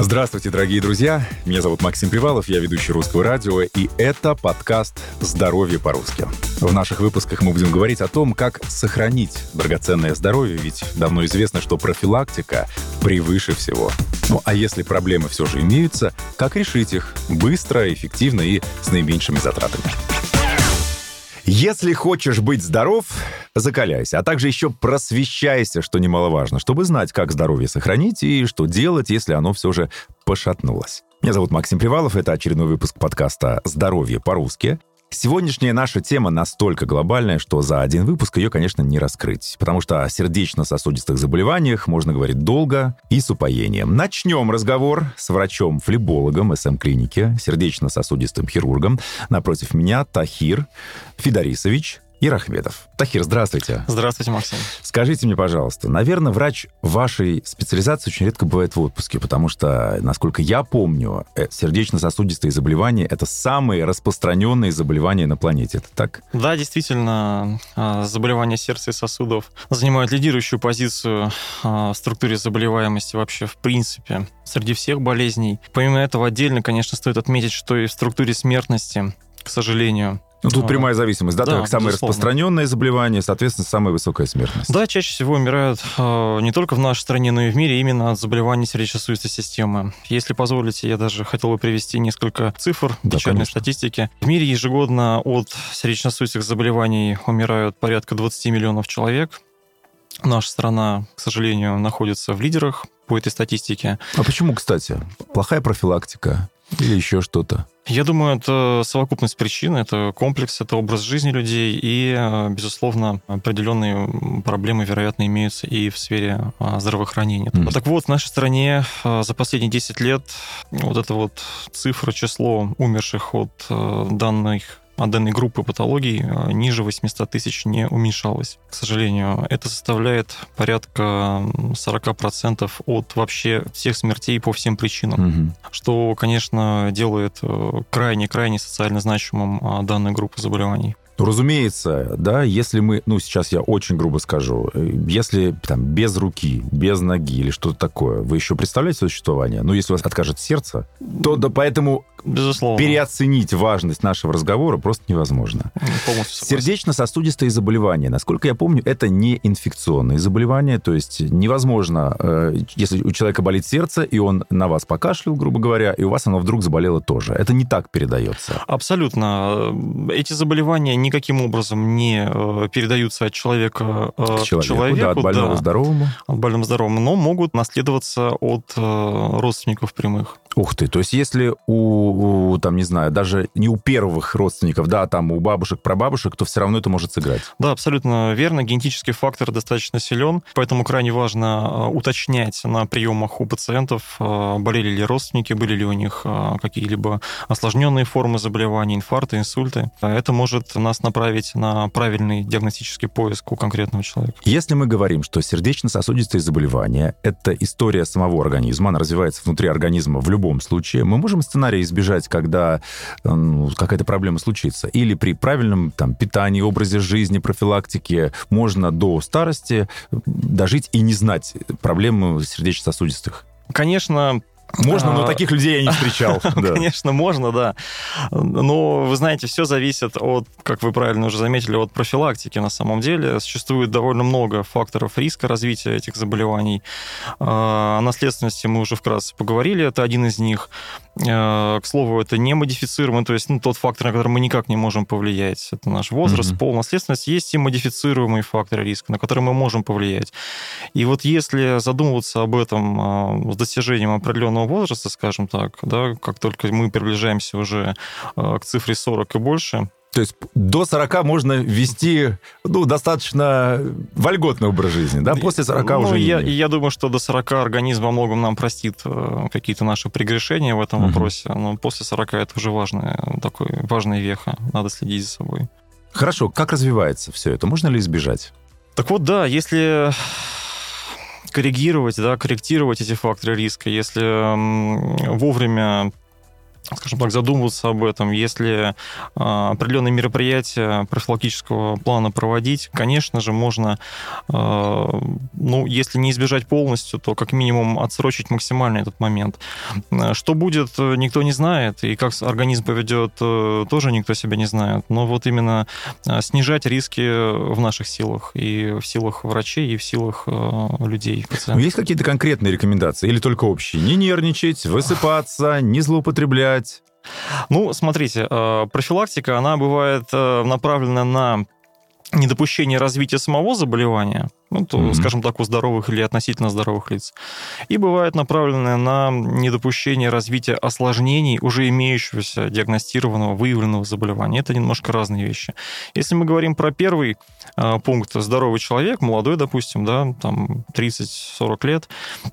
Здравствуйте, дорогие друзья. Меня зовут Максим Привалов, я ведущий русского радио, и это подкаст «Здоровье по-русски». В наших выпусках мы будем говорить о том, как сохранить драгоценное здоровье, ведь давно известно, что профилактика превыше всего. Ну а если проблемы все же имеются, как решить их быстро, эффективно и с наименьшими затратами. Если хочешь быть здоров, закаляйся, а также еще просвещайся, что немаловажно, чтобы знать, как здоровье сохранить и что делать, если оно все же пошатнулось. Меня зовут Максим Привалов, это очередной выпуск подкаста «Здоровье по-русски». Сегодняшняя наша тема настолько глобальная, что за один выпуск ее, конечно, не раскрыть, потому что о сердечно-сосудистых заболеваниях можно говорить долго и с упоением. Начнем разговор с врачом-флебологом СМ-клиники, сердечно-сосудистым хирургом. Напротив меня Тахир Федорисович, Ирахмедов. Тахир, здравствуйте. Здравствуйте, Максим. Скажите мне, пожалуйста, наверное, врач вашей специализации очень редко бывает в отпуске, потому что, насколько я помню, э, сердечно-сосудистые заболевания – это самые распространенные заболевания на планете. Это так? Да, действительно, а, заболевания сердца и сосудов занимают лидирующую позицию а, в структуре заболеваемости вообще в принципе среди всех болезней. Помимо этого, отдельно, конечно, стоит отметить, что и в структуре смертности, к сожалению, ну, тут а, прямая зависимость, да? да так, самое безусловно. распространенное заболевание, соответственно, самая высокая смертность. Да, чаще всего умирают э, не только в нашей стране, но и в мире именно от заболеваний сердечно-сосудистой системы. Если позволите, я даже хотел бы привести несколько цифр да, печальной конечно. статистики. В мире ежегодно от сердечно-сосудистых заболеваний умирают порядка 20 миллионов человек. Наша страна, к сожалению, находится в лидерах по этой статистике. А почему, кстати? Плохая профилактика или еще что-то? Я думаю, это совокупность причин, это комплекс, это образ жизни людей, и, э, безусловно, определенные проблемы, вероятно, имеются и в сфере а, здравоохранения. Mm. Так вот, в нашей стране э, за последние 10 лет вот эта вот цифра, число умерших от э, данных от данной группы патологий э, ниже 800 тысяч не уменьшалось. К сожалению, это составляет порядка 40% от вообще всех смертей по всем причинам, угу. что, конечно, делает крайне-крайне социально значимым а, данную группу заболеваний. Ну, разумеется, да, если мы, ну, сейчас я очень грубо скажу, э, если там без руки, без ноги или что-то такое, вы еще представляете существование? Ну, если у вас откажет сердце, то да, поэтому Безусловно. переоценить важность нашего разговора просто невозможно. Сердечно-сосудистые заболевания, насколько я помню, это не инфекционные заболевания, то есть невозможно, э, если у человека болит сердце, и он на вас покашлял, грубо говоря, и у вас оно вдруг заболело тоже. Это не так передается. Абсолютно. Эти заболевания никаким образом не э, передаются от человека э, к человеку, человеку да, от больного да, здоровому. От больного здоровому, но могут наследоваться от родственников прямых. Ух ты, то есть если у, у, там, не знаю, даже не у первых родственников, да, там у бабушек, прабабушек, то все равно это может сыграть. Да, абсолютно верно. Генетический фактор достаточно силен, поэтому крайне важно уточнять на приемах у пациентов, болели ли родственники, были ли у них какие-либо осложненные формы заболеваний, инфаркты, инсульты. Это может нас нас направить на правильный диагностический поиск у конкретного человека. Если мы говорим, что сердечно-сосудистые заболевания — это история самого организма, она развивается внутри организма в любом случае, мы можем сценарий избежать, когда ну, какая-то проблема случится. Или при правильном там, питании, образе жизни, профилактике можно до старости дожить и не знать проблемы сердечно-сосудистых. Конечно, можно, но а, таких людей я не встречал. Конечно, можно, да. Но, вы знаете, все зависит от, как вы правильно уже заметили, от профилактики на самом деле. Существует довольно много факторов риска развития этих заболеваний. А, о наследственности мы уже вкратце поговорили, это один из них. А, к слову, это не модифицируемый, то есть ну, тот фактор, на который мы никак не можем повлиять. Это наш возраст, пол, наследственность. Есть и модифицируемые факторы риска, на которые мы можем повлиять. И вот если задумываться об этом с достижением определенного определенного возраста, скажем так, да, как только мы приближаемся уже э, к цифре 40 и больше, то есть до 40 можно вести ну, достаточно вольготный образ жизни, да? После 40 ну, уже я, я думаю, что до 40 организм во многом нам простит э, какие-то наши прегрешения в этом uh-huh. вопросе, но после 40 это уже важная, такой, важная веха, надо следить за собой. Хорошо, как развивается все это? Можно ли избежать? Так вот, да, если коррегировать, да, корректировать эти факторы риска, если вовремя скажем так, задумываться об этом, если а, определенные мероприятия профилактического плана проводить, конечно же, можно, а, ну, если не избежать полностью, то как минимум отсрочить максимально этот момент. Что будет, никто не знает, и как организм поведет, тоже никто себя не знает. Но вот именно снижать риски в наших силах, и в силах врачей, и в силах людей, пациентов. Есть какие-то конкретные рекомендации или только общие? Не нервничать, высыпаться, не злоупотреблять, брать? Ну, смотрите, э, профилактика, она бывает э, направлена на недопущение развития самого заболевания, ну, то, mm-hmm. скажем так, у здоровых или относительно здоровых лиц. И бывает направленное на недопущение развития осложнений уже имеющегося диагностированного, выявленного заболевания. Это немножко разные вещи. Если мы говорим про первый э, пункт, здоровый человек, молодой, допустим, да, там 30-40 лет,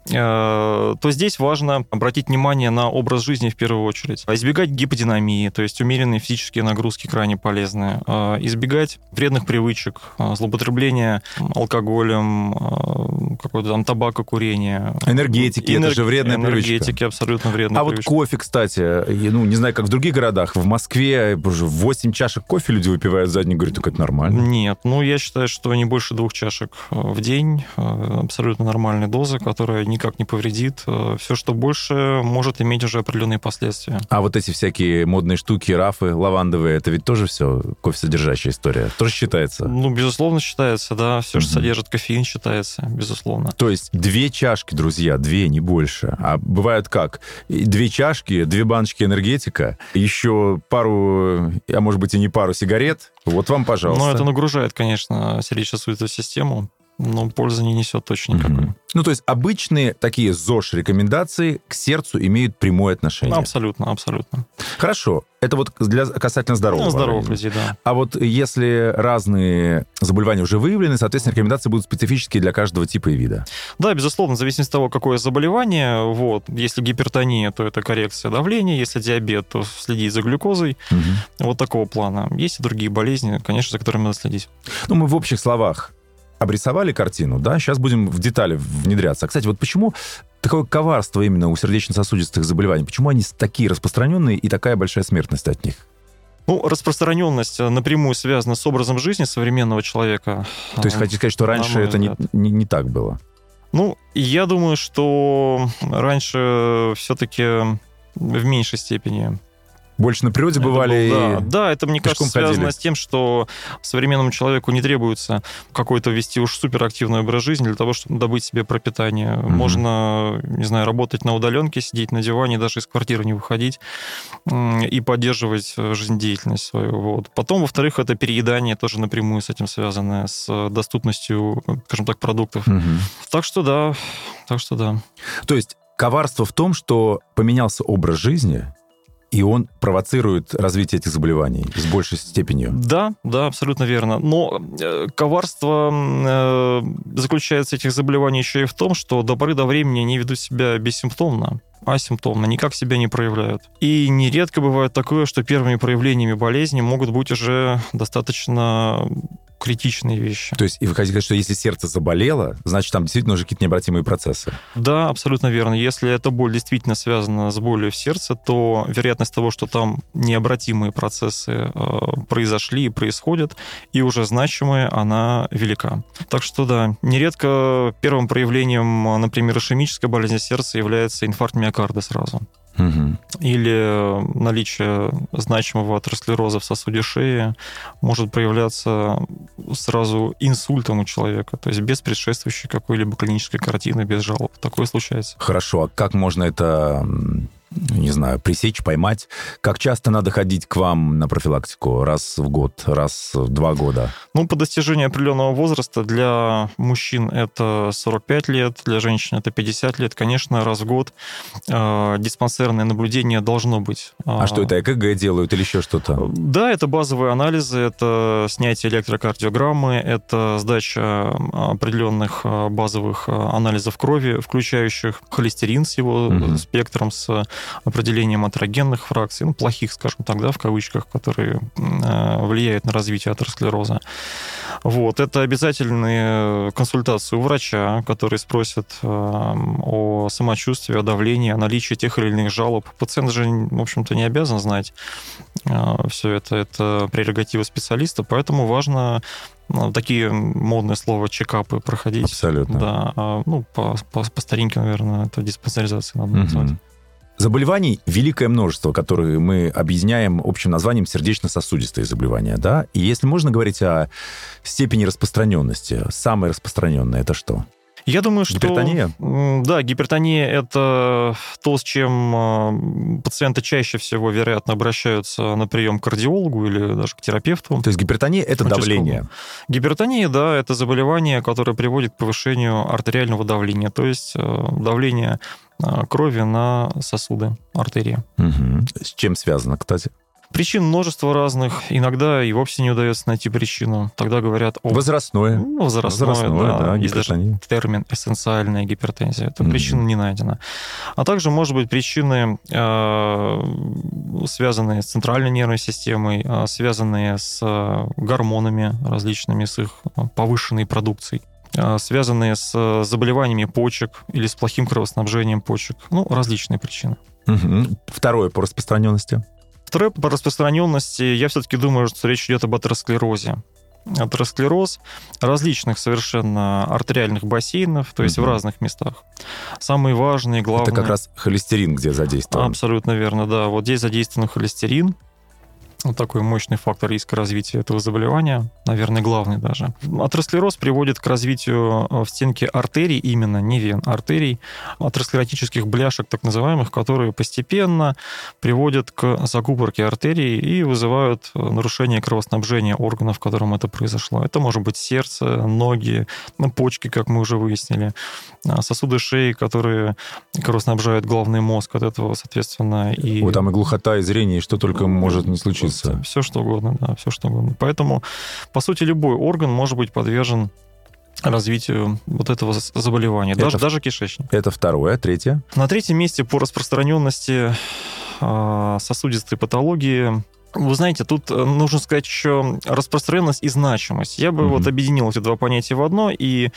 э, то здесь важно обратить внимание на образ жизни в первую очередь. Избегать гиподинамии, то есть умеренные физические нагрузки крайне полезны. Э, избегать вредных привычек, э, злоупотребления алкоголя, алкоголем, э, какой-то там табакокурение. Энергетики, Энерг... это же вредная Энергетики, привычка. Энергетики, абсолютно вредная А привычка. вот кофе, кстати, ну, не знаю, как в других городах, в Москве боже, 8 чашек кофе люди выпивают за день, говорят, так это нормально. Нет, ну, я считаю, что не больше двух чашек э, в день, э, абсолютно нормальная доза, которая никак не повредит. Все, что больше, может иметь уже определенные последствия. А вот эти всякие модные штуки, рафы, лавандовые, это ведь тоже все кофе содержащая история? Тоже считается? Ну, безусловно, считается, да. Все, что содержит кофеин считается, безусловно. То есть две чашки, друзья, две, не больше. А бывает как? Две чашки, две баночки энергетика, еще пару, а может быть и не пару сигарет. Вот вам, пожалуйста. Ну, это нагружает, конечно, сердечно-сосудистую систему но пользы не несет точно никакой. Mm-hmm. Ну, то есть обычные такие ЗОЖ-рекомендации к сердцу имеют прямое отношение? Абсолютно, абсолютно. Хорошо. Это вот для, касательно здорового. Ну, здоровых людей, да. А вот если разные заболевания уже выявлены, соответственно, рекомендации будут специфические для каждого типа и вида. Да, безусловно, в зависимости от того, какое заболевание. Вот. Если гипертония, то это коррекция давления. Если диабет, то следить за глюкозой. Угу. Вот такого плана. Есть и другие болезни, конечно, за которыми надо следить. Ну, мы в общих словах обрисовали картину, да, сейчас будем в детали внедряться. Кстати, вот почему такое коварство именно у сердечно-сосудистых заболеваний? Почему они такие распространенные и такая большая смертность от них? Ну, распространенность напрямую связана с образом жизни современного человека. То есть хотите сказать, что раньше это не, не, не так было? Ну, я думаю, что раньше все-таки в меньшей степени больше на природе бывали. Это был, да, да, это, мне кажется, связано ходили. с тем, что современному человеку не требуется какой-то вести уж суперактивный образ жизни для того, чтобы добыть себе пропитание. Угу. Можно, не знаю, работать на удаленке, сидеть на диване, даже из квартиры не выходить и поддерживать э, жизнедеятельность свою. Вот. Потом, во-вторых, это переедание тоже напрямую с этим связано, с доступностью, скажем так, продуктов. Угу. Так что да, так что да. То есть коварство в том, что поменялся образ жизни, и он провоцирует развитие этих заболеваний с большей степенью. Да, да, абсолютно верно. Но э, коварство э, заключается этих заболеваний еще и в том, что до поры до времени они ведут себя бессимптомно асимптомно, никак себя не проявляют. И нередко бывает такое, что первыми проявлениями болезни могут быть уже достаточно критичные вещи. То есть, и вы хотите сказать, что если сердце заболело, значит, там действительно уже какие-то необратимые процессы? Да, абсолютно верно. Если эта боль действительно связана с болью в сердце, то вероятность того, что там необратимые процессы э, произошли и происходят, и уже значимые, она велика. Так что да, нередко первым проявлением, например, ишемической болезни сердца является инфаркт миокарда сразу. Угу. Или наличие значимого атеросклероза в сосуде шеи может проявляться сразу инсультом у человека, то есть без предшествующей какой-либо клинической картины, без жалоб. Такое случается. Хорошо, а как можно это не знаю, пресечь, поймать. Как часто надо ходить к вам на профилактику? Раз в год, раз в два года? Ну, по достижении определенного возраста для мужчин это 45 лет, для женщин это 50 лет. Конечно, раз в год э, диспансерное наблюдение должно быть. А что это, ЭКГ делают или еще что-то? Да, это базовые анализы, это снятие электрокардиограммы, это сдача определенных а, базовых анализов крови, включающих холестерин с его угу. спектром, с определением атерогенных фракций, ну, плохих, скажем так, да, в кавычках, которые э, влияют на развитие атеросклероза. Вот, это обязательные консультации у врача, который спросит э, о самочувствии, о давлении, о наличии тех или иных жалоб. Пациент же, в общем-то, не обязан знать э, все это. Это прерогатива специалиста, поэтому важно ну, такие модные слова чекапы проходить. Абсолютно. Да, а, ну, по, по, по старинке, наверное, это диспансеризация надо назвать. Угу. Заболеваний великое множество, которые мы объединяем общим названием сердечно-сосудистые заболевания, да? И если можно говорить о степени распространенности, самое распространенное это что? Я думаю, что... Гипертония? Да, гипертония – это то, с чем а, пациенты чаще всего, вероятно, обращаются на прием к кардиологу или даже к терапевту. То есть гипертония – это давление? Гипертония, да, это заболевание, которое приводит к повышению артериального давления, то есть э, давление крови на сосуды, артерии. Угу. С чем связано, кстати? Причин множество разных. Иногда и вовсе не удается найти причину. Тогда говорят о... Возрастное. Ну, возрастное, возрастное да. да Есть даже термин эссенциальная гипертензия. Это mm-hmm. причина не найдена. А также, может быть, причины, э, связанные с центральной нервной системой, э, связанные с э, гормонами различными, с их повышенной продукцией связанные с заболеваниями почек или с плохим кровоснабжением почек. Ну, различные причины. Угу. Второе по распространенности. Второе, по распространенности, я все-таки думаю, что речь идет об атеросклерозе. Атеросклероз различных совершенно артериальных бассейнов, то есть угу. в разных местах. Самые важные, главные... Это как раз холестерин, где задействован. Абсолютно верно, да. Вот здесь задействован холестерин, вот такой мощный фактор риска развития этого заболевания, наверное, главный даже. Атеросклероз приводит к развитию э, в стенке артерий, именно не вен, артерий, атеросклеротических бляшек, так называемых, которые постепенно приводят к закупорке артерий и вызывают э, нарушение кровоснабжения органов, в котором это произошло. Это может быть сердце, ноги, ну, почки, как мы уже выяснили, э, сосуды шеи, которые кровоснабжают главный мозг от этого, соответственно. И... Ой, там и глухота, и зрение, и что только может не случиться случится. Все что угодно, да, все что угодно. Поэтому, по сути, любой орган может быть подвержен развитию вот этого заболевания, это, даже, даже кишечник. Это второе. Третье? На третьем месте по распространенности а, сосудистой патологии вы знаете, тут э, нужно сказать еще распространенность и значимость. Я бы mm-hmm. вот объединил эти два понятия в одно и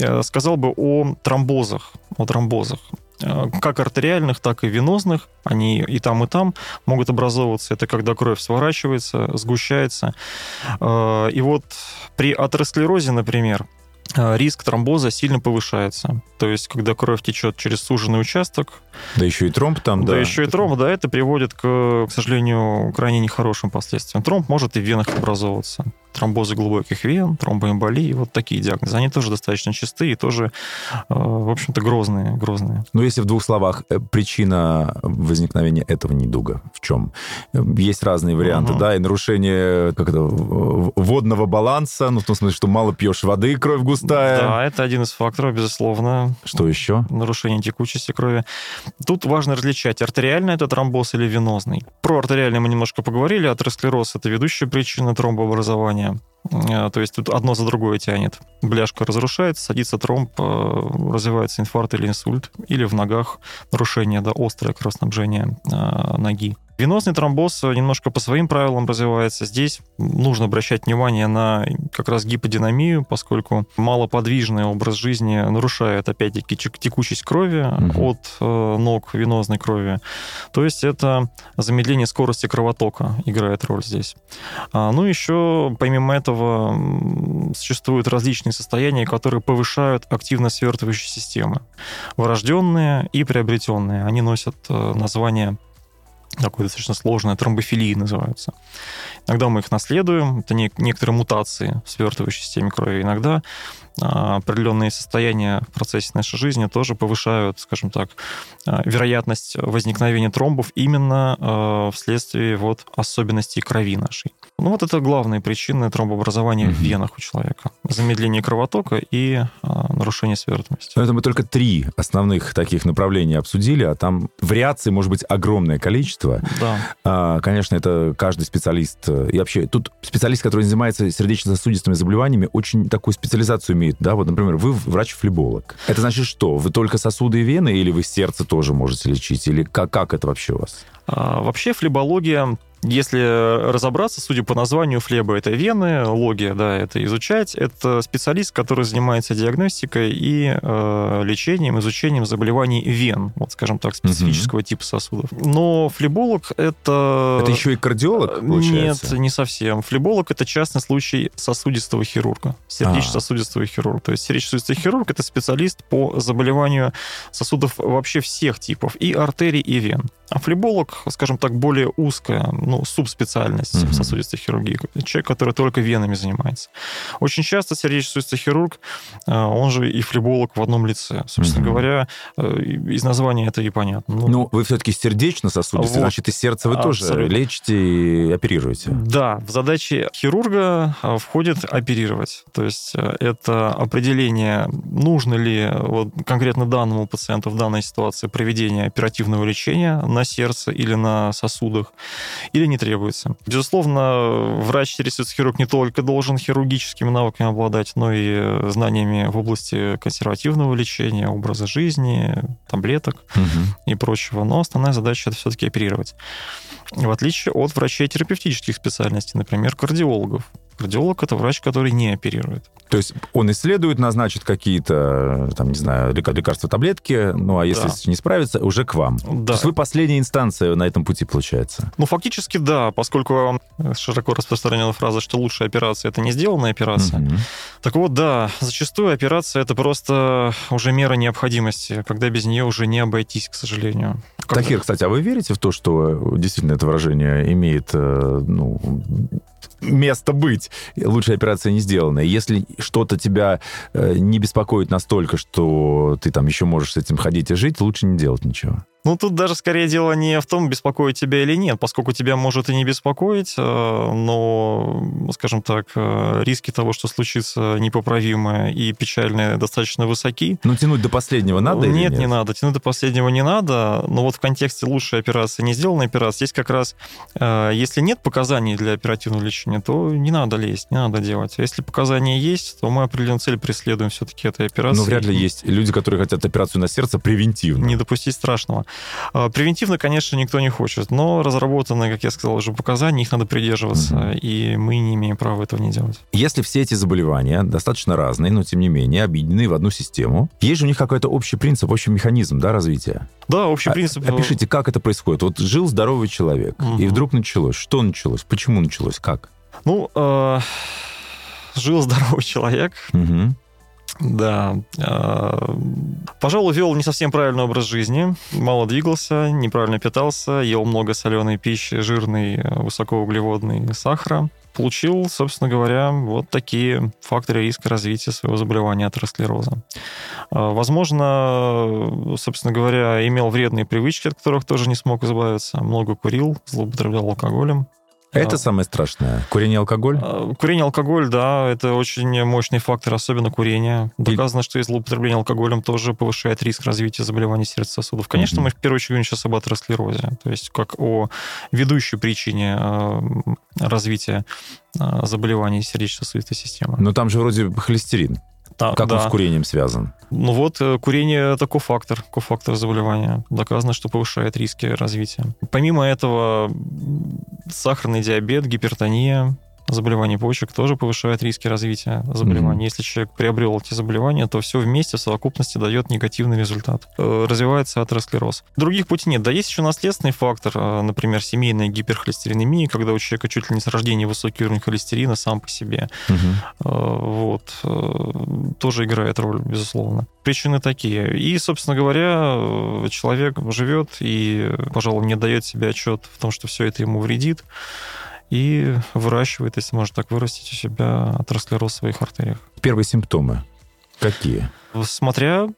э, сказал бы о тромбозах. О тромбозах. Э, как артериальных, так и венозных, они и там, и там могут образовываться. Это когда кровь сворачивается, сгущается. Э, и вот при атеросклерозе, например, э, риск тромбоза сильно повышается. То есть, когда кровь течет через суженный участок. Да еще и тромб там, да. Да еще и тромб, да, это приводит, к, к сожалению, крайне нехорошим последствиям. Тромб может и в венах образовываться тромбозы глубоких вен, тромбоэмболии, вот такие диагнозы. Они тоже достаточно чистые и тоже, э, в общем-то, грозные. грозные. Ну, если в двух словах, э, причина возникновения этого недуга в чем? Есть разные варианты, угу. да, и нарушение как это, водного баланса, ну, в том смысле, что мало пьешь воды, кровь густая. Да, это один из факторов, безусловно. Что еще? Нарушение текучести крови. Тут важно различать, артериальный это тромбоз или венозный. Про артериальный мы немножко поговорили, атеросклероз – это ведущая причина тромбообразования движение. Э, то есть тут одно за другое тянет. Бляшка разрушается, садится тромб, э, развивается инфаркт или инсульт, или в ногах нарушение, да, острое кровоснабжение э, ноги. Венозный тромбоз немножко по своим правилам развивается. Здесь нужно обращать внимание на как раз гиподинамию, поскольку малоподвижный образ жизни нарушает, опять-таки, текучесть крови угу. от э, ног венозной крови. То есть это замедление скорости кровотока играет роль здесь. А, ну, еще помимо этого существуют различные состояния, которые повышают активность свертывающей системы. Врожденные и приобретенные. Они носят э, название такой достаточно сложная, тромбофилии называются. Иногда мы их наследуем, это не, некоторые мутации в свертывающей системе крови. Иногда определенные состояния в процессе нашей жизни тоже повышают, скажем так, а, вероятность возникновения тромбов именно а, вследствие вот особенностей крови нашей. Ну вот это главные причины тромбообразования mm-hmm. в венах у человека. Замедление кровотока и нарушение свертываемости. Но это мы только три основных таких направления обсудили, а там вариаций может быть огромное количество. Да. Конечно, это каждый специалист. Э, и вообще, тут специалист, который занимается сердечно-сосудистыми заболеваниями, очень такую специализацию имеет имеет, да, вот, например, вы врач-флеболог. Это значит что? Вы только сосуды и вены или вы сердце тоже можете лечить? Или как, как это вообще у вас? А, вообще флебология Если разобраться, судя по названию, флеба — это вены, логия, да, это изучать. Это специалист, который занимается диагностикой и э, лечением, изучением заболеваний вен, вот, скажем так, специфического угу. типа сосудов. Но флеболог — это... Это еще и кардиолог, получается? Нет, не совсем. Флеболог — это частный случай сосудистого хирурга, сердечно-сосудистого а. хирурга. То есть сердечно-сосудистый хирург — это специалист по заболеванию сосудов вообще всех типов, и артерий, и вен. А флеболог, скажем так, более узкая, ну, субспециальность mm-hmm. сосудистой хирургии. Человек, который только венами занимается. Очень часто сердечно-сосудистый хирург, э, он же и флеболог в одном лице. Собственно mm-hmm. говоря, э, из названия это и понятно. Ну, ну вы все-таки сердечно-сосудистый, вот. значит, из сердца вы Абсолютно. тоже лечите и оперируете. Да, в задачи хирурга э, входит оперировать. То есть это определение, нужно ли вот, конкретно данному пациенту в данной ситуации проведение оперативного лечения на сердце или на сосудах, или не требуется. Безусловно, врач-рецепт-хирург не только должен хирургическими навыками обладать, но и знаниями в области консервативного лечения, образа жизни, таблеток угу. и прочего. Но основная задача это все-таки оперировать. В отличие от врачей терапевтических специальностей, например, кардиологов. Кардиолог – это врач, который не оперирует. То есть он исследует, назначит какие-то, там, не знаю, лекарства, таблетки, ну, а если да. не справится, уже к вам. Да. То есть вы последняя инстанция на этом пути, получается? Ну, фактически, да, поскольку широко распространена фраза, что лучшая операция – это не сделанная операция. Угу. Так вот, да, зачастую операция – это просто уже мера необходимости, когда без нее уже не обойтись, к сожалению. Когда... Тахир, кстати, а вы верите в то, что действительно это выражение имеет э, ну, место быть. Лучшая операция не сделана. Если что-то тебя э, не беспокоит настолько, что ты там еще можешь с этим ходить и жить, лучше не делать ничего. Ну, тут даже скорее дело не в том, беспокоит тебя или нет, поскольку тебя может и не беспокоить, э, но, скажем так, э, риски того, что случится непоправимое и печальное, достаточно высоки. Ну, тянуть до последнего надо Нет, нет, не надо. Тянуть до последнего не надо, но вот в контексте лучшей операции, не сделанной операции, здесь как раз, если нет показаний для оперативного лечения, то не надо лезть, не надо делать. А если показания есть, то мы определенную цель преследуем все-таки этой операции. Ну, вряд ли есть люди, которые хотят операцию на сердце превентивно. Не допустить страшного. А, превентивно, конечно, никто не хочет, но разработанные, как я сказал, уже показания, их надо придерживаться, mm-hmm. и мы не имеем права этого не делать. Если все эти заболевания достаточно разные, но тем не менее объединены в одну систему, есть же у них какой-то общий принцип, общий механизм да, развития? Да, общий а, принцип. Опишите, как это происходит. Вот жил здоровый человек, угу. и вдруг началось. Что началось? Почему началось? Как? Ну, э, жил здоровый человек. Угу да. А, пожалуй, вел не совсем правильный образ жизни. Мало двигался, неправильно питался, ел много соленой пищи, жирной, высокоуглеводной, сахара. Получил, собственно говоря, вот такие факторы риска развития своего заболевания атеросклероза. А, возможно, собственно говоря, имел вредные привычки, от которых тоже не смог избавиться. Много курил, злоупотреблял алкоголем. Это самое страшное. Курение, алкоголь? А, курение, алкоголь, да, это очень мощный фактор, особенно курение. Доказано, И... что если злоупотребление алкоголем тоже повышает риск развития заболеваний сердца сосудов. Конечно, mm-hmm. мы в первую очередь говорим сейчас об атеросклерозе, то есть как о ведущей причине а, развития а, заболеваний сердечно-сосудистой системы. Но там же вроде холестерин. Да, как да. он с курением связан? Ну вот, э, курение это кофактор, кофактор заболевания. Доказано, что повышает риски развития. Помимо этого, сахарный диабет, гипертония, заболеваний почек тоже повышают риски развития заболеваний. Mm-hmm. Если человек приобрел эти заболевания, то все вместе в совокупности дает негативный результат. Э, развивается атеросклероз. Других путей нет. Да есть еще наследственный фактор, э, например, семейная гиперхолестеринемия, когда у человека чуть ли не с рождения высокий уровень холестерина сам по себе. Mm-hmm. Вот. Тоже играет роль, безусловно. Причины такие. И, собственно говоря, человек живет и, пожалуй, не дает себе отчет в том, что все это ему вредит и выращивает, если можно так вырастить у себя атеросклероз в своих артериях. Первые симптомы какие? Смотря...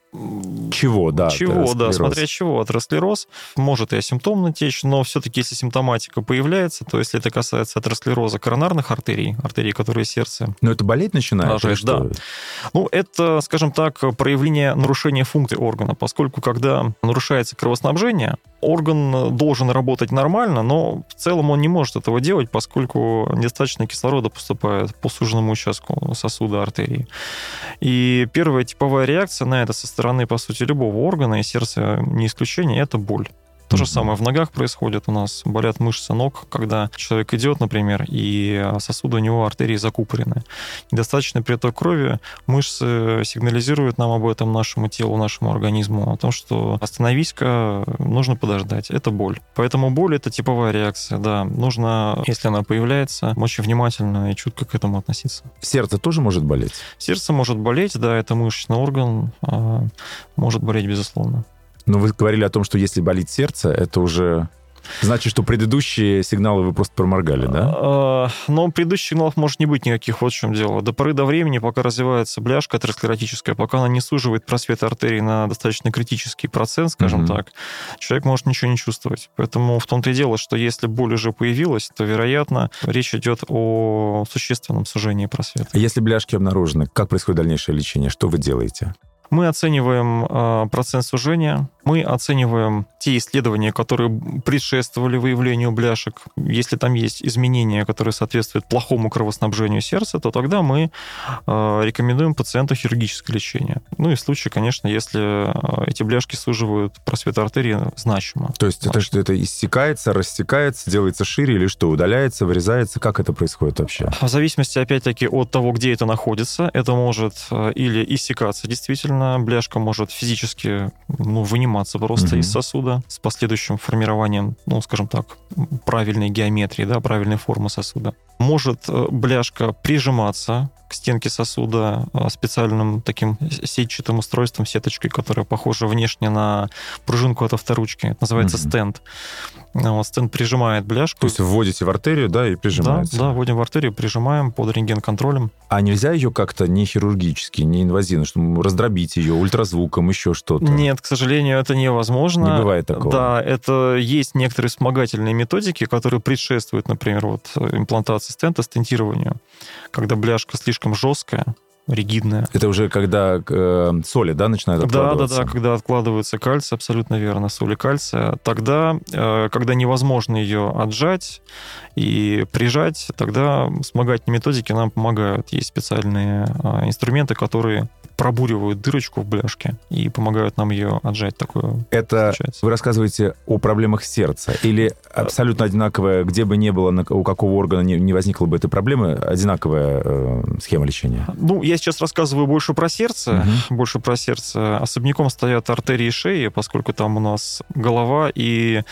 Чего, да. Чего, да, смотря чего. Атеросклероз может и асимптомно течь, но все-таки если симптоматика появляется, то если это касается атеросклероза коронарных артерий, артерий, которые сердце... Но это болеть начинает? Даже, да. Ну, это, скажем так, проявление нарушения функции органа, поскольку когда нарушается кровоснабжение, орган должен работать нормально, но в целом он не может этого делать, поскольку недостаточно кислорода поступает по суженному участку сосуда артерии. И первая типовая реакция на это со стороны, по сути, любого органа, и сердце не исключение, это боль. То же самое в ногах происходит у нас. Болят мышцы ног, когда человек идет, например, и сосуды у него артерии закупорены. Недостаточный приток крови, мышцы сигнализируют нам об этом нашему телу, нашему организму, о том, что остановись-ка, нужно подождать. Это боль. Поэтому боль — это типовая реакция, да. Нужно, если она появляется, очень внимательно и чутко к этому относиться. Сердце тоже может болеть? Сердце может болеть, да, это мышечный орган, а, может болеть, безусловно. Но вы говорили о том, что если болит сердце, это уже Значит, что предыдущие сигналы вы просто проморгали, да? А, но предыдущих сигналов может не быть никаких, вот в чем дело. До поры до времени, пока развивается бляшка атеросклеротическая, пока она не суживает просвет артерий на достаточно критический процент, скажем mm-hmm. так, человек может ничего не чувствовать. Поэтому в том-то и дело, что если боль уже появилась, то, вероятно, речь идет о существенном сужении просвета. А если бляшки обнаружены, как происходит дальнейшее лечение? Что вы делаете? Мы оцениваем э, процент сужения, мы оцениваем те исследования, которые предшествовали выявлению бляшек. Если там есть изменения, которые соответствуют плохому кровоснабжению сердца, то тогда мы э, рекомендуем пациенту хирургическое лечение. Ну и в случае, конечно, если э, эти бляшки суживают просвет артерии значимо. То есть это что, это иссякается, рассекается, делается шире или что, удаляется, вырезается? Как это происходит вообще? В зависимости, опять-таки, от того, где это находится, это может или иссякаться действительно, бляшка может физически ну, выниматься просто угу. из сосуда с последующим формированием, ну, скажем так, правильной геометрии, да, правильной формы сосуда. Может э, бляшка прижиматься к стенке сосуда э, специальным таким сетчатым устройством, сеточкой, которая похожа внешне на пружинку от авторучки. Это называется mm-hmm. стенд. Вот, стенд прижимает бляшку. То есть вводите в артерию, да, и прижимаете? Да, да, вводим в артерию, прижимаем под рентген-контролем. А нельзя ее как-то не хирургически, не инвазивно, чтобы раздробить ее ультразвуком, еще что-то? Нет, к сожалению, это невозможно. Не бывает такого? Да, это есть некоторые вспомогательные методики, которые предшествуют, например, вот имплантации стента, стентированию. Когда бляшка слишком жесткая, ригидная. Это уже когда э, соли, да, начинают откладываться? Да, да, да, когда откладывается кальций, абсолютно верно, соли кальция. Тогда, э, когда невозможно ее отжать и прижать, тогда вспомогательные методики нам помогают. Есть специальные э, инструменты, которые пробуривают дырочку в бляшке и помогают нам ее отжать такую. Это получается. вы рассказываете о проблемах сердца или абсолютно одинаковая, где бы ни было, у какого органа не, не возникла бы этой проблемы, одинаковая э, схема лечения? Ну, я сейчас рассказываю больше про сердце, угу. больше про сердце. Особняком стоят артерии шеи, поскольку там у нас голова, и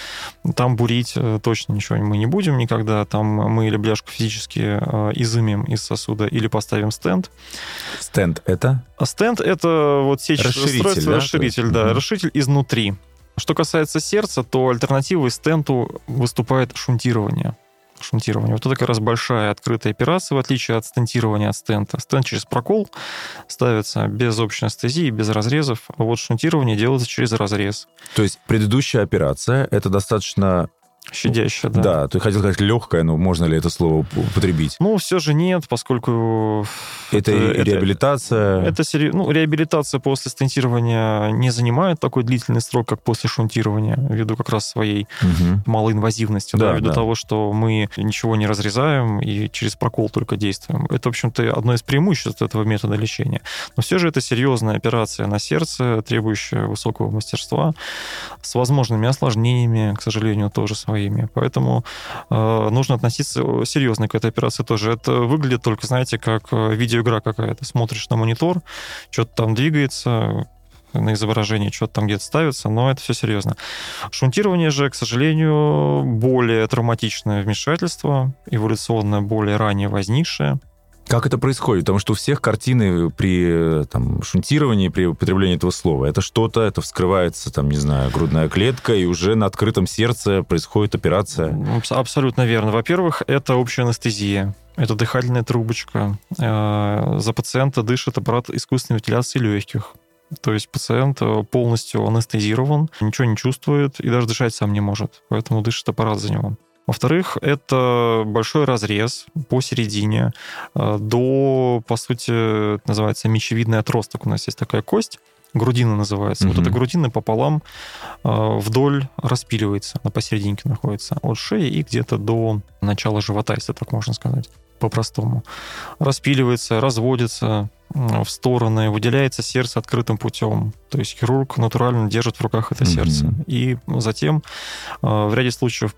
там бурить э, точно ничего мы не будем никогда. Там мы или бляшку физически э, изымем из сосуда, или поставим стенд. Стенд это? Стенд — это вот сеть расширитель, да? расширитель, да, угу. расширитель изнутри. Что касается сердца, то альтернативой стенту выступает шунтирование. Шунтирование. Вот это как раз большая открытая операция, в отличие от стентирования от стента. Стент через прокол ставится без общей анестезии, без разрезов, а вот шунтирование делается через разрез. То есть предыдущая операция — это достаточно Щадящая, да. Да, ты хотел сказать легкое, но можно ли это слово употребить? Ну, все же нет, поскольку... Это, это реабилитация? Это, это ну, реабилитация после стентирования не занимает такой длительный срок, как после шунтирования, ввиду как раз своей угу. малоинвазивности, да, да, ввиду да. того, что мы ничего не разрезаем и через прокол только действуем. Это, в общем-то, одно из преимуществ этого метода лечения. Но все же это серьезная операция на сердце, требующая высокого мастерства, с возможными осложнениями, к сожалению, тоже свои своими. Поэтому э, нужно относиться серьезно к этой операции тоже. Это выглядит только, знаете, как э, видеоигра какая-то. Смотришь на монитор, что-то там двигается, на изображении что-то там где-то ставится, но это все серьезно. Шунтирование же, к сожалению, более травматичное вмешательство, эволюционно более ранее возникшее. Как это происходит? Потому что у всех картины при там, шунтировании, при употреблении этого слова, это что-то, это вскрывается, там, не знаю, грудная клетка, и уже на открытом сердце происходит операция. Абсолютно верно. Во-первых, это общая анестезия. Это дыхательная трубочка. Э, за пациента дышит аппарат искусственной вентиляции легких. То есть пациент э, полностью анестезирован, ничего не чувствует и даже дышать сам не может. Поэтому дышит аппарат за него. Во-вторых, это большой разрез посередине э, до, по сути, называется мечевидный отросток. У нас есть такая кость, грудина называется. Mm-hmm. Вот эта грудина пополам э, вдоль распиливается, на посерединке находится, от шеи и где-то до начала живота, если так можно сказать. По-простому. Распиливается, разводится, в стороны, выделяется сердце открытым путем. То есть хирург натурально держит в руках это сердце. Mm-hmm. И затем э, в ряде случаев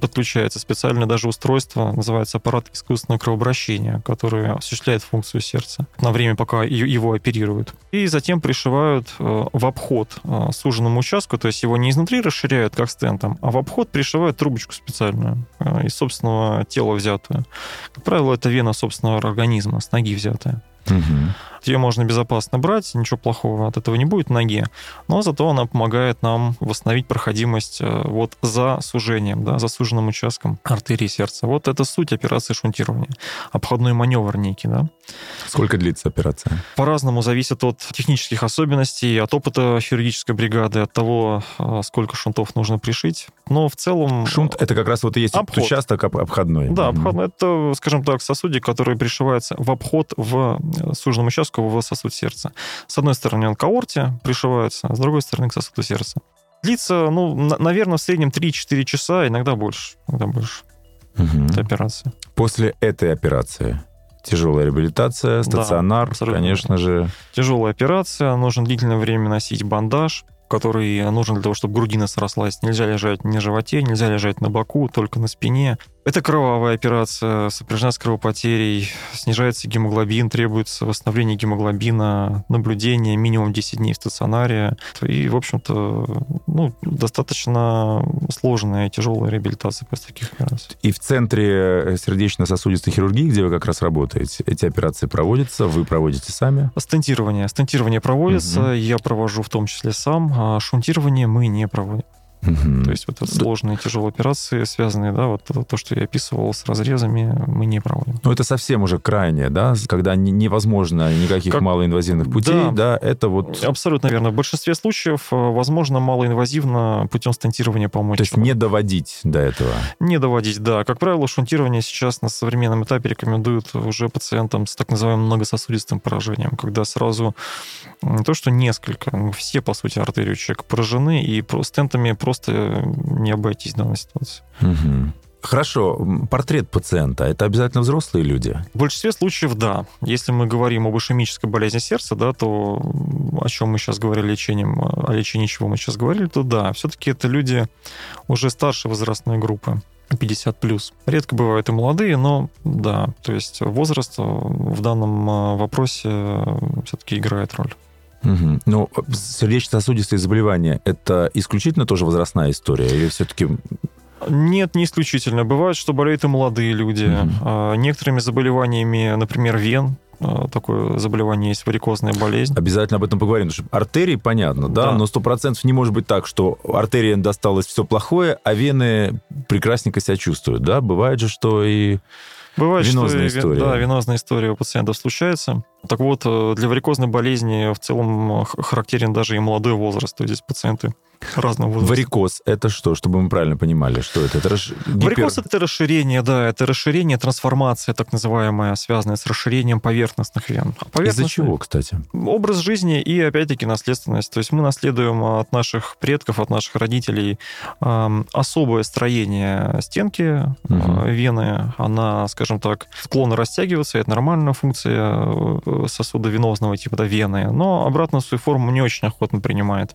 подключается специальное даже устройство, называется аппарат искусственного кровообращения, который осуществляет функцию сердца на время, пока его оперируют. И затем пришивают э, в обход э, суженному участку, то есть его не изнутри расширяют, как стентом, а в обход пришивают трубочку специальную из собственного тела взятую. Как правило, это вена собственного организма, с ноги взятая. Угу. Ее можно безопасно брать, ничего плохого от этого не будет ноге, но зато она помогает нам восстановить проходимость э, вот за сужением, да, за суженным участком артерии сердца. Вот это суть операции шунтирования. Обходной маневр некий, да. Сколько длится операция? По-разному зависит от технических особенностей, от опыта хирургической бригады, от того, э, сколько шунтов нужно пришить. Но в целом... Шунт — это как раз вот и есть обход. участок обходной. Да, обходной. Это, скажем так, сосудик, который пришивается в обход в э, суженном участке в сосуд сердца. С одной стороны он к аорте пришивается, а с другой стороны к сосуду сердца. Длится, ну, на, наверное, в среднем 3-4 часа, иногда больше. Иногда больше. Угу. Операция. После этой операции тяжелая реабилитация, стационар, да, конечно же. Тяжелая операция, нужно длительное время носить бандаж, который нужен для того, чтобы грудина срослась. Нельзя лежать на животе, нельзя лежать на боку, только на спине. Это кровавая операция, сопряжена с кровопотерей, снижается гемоглобин, требуется восстановление гемоглобина, наблюдение минимум 10 дней в стационаре. И, в общем-то, ну, достаточно сложная и тяжелая реабилитация после таких операций. И в центре сердечно-сосудистой хирургии, где вы как раз работаете, эти операции проводятся, вы проводите сами? Стентирование. Стентирование проводится, угу. я провожу в том числе сам, а шунтирование мы не проводим. Угу. То есть вот это сложные, тяжелые операции, связанные, да, вот то, что я описывал с разрезами, мы не проводим. Ну, это совсем уже крайнее, да, когда невозможно никаких как... малоинвазивных путей, да, да, это вот... Абсолютно верно. В большинстве случаев э, возможно малоинвазивно путем стентирования помочь. То есть не доводить до этого? Не доводить, да. Как правило, шунтирование сейчас на современном этапе рекомендуют уже пациентам с так называемым многососудистым поражением, когда сразу не то, что несколько, все, по сути, артерии человека поражены, и стентами просто просто не обойтись в данной ситуации. Угу. Хорошо, портрет пациента это обязательно взрослые люди? В большинстве случаев, да. Если мы говорим об ишемической болезни сердца, да, то о чем мы сейчас говорили лечением, о лечении чего мы сейчас говорили, то да, все-таки это люди уже старшей возрастной группы. 50 плюс. Редко бывают и молодые, но да, то есть возраст в данном э, вопросе э, все-таки играет роль. Угу. Ну, сердечно-сосудистые заболевания – это исключительно тоже возрастная история? Или все-таки нет, не исключительно. Бывает, что болеют и молодые люди. Mm-hmm. Некоторыми заболеваниями, например, вен, а, такое заболевание есть, варикозная болезнь. Обязательно об этом поговорим, потому что артерии, понятно, да, да. но сто процентов не может быть так, что артериям досталось все плохое, а вены прекрасненько себя чувствуют, да? Бывает же, что и Бывает, венозная что история. Да, венозная история у пациентов случается. Так вот, э, для варикозной болезни в целом э, характерен даже и молодой возраст. То есть здесь пациенты разного возраста. Варикоз – это что, чтобы мы правильно понимали, что это? это расш... гипер... Варикоз – это расширение, да, это расширение, трансформация так называемая, связанная с расширением поверхностных вен. А Из-за чего, кстати? Образ жизни и, опять-таки, наследственность. То есть мы наследуем от наших предков, от наших родителей э, особое строение стенки угу. э, вены. Она, скажем так, склонна растягиваться, это нормальная функция э, сосуда венозного типа, да, вены, но обратно свою форму не очень охотно принимает.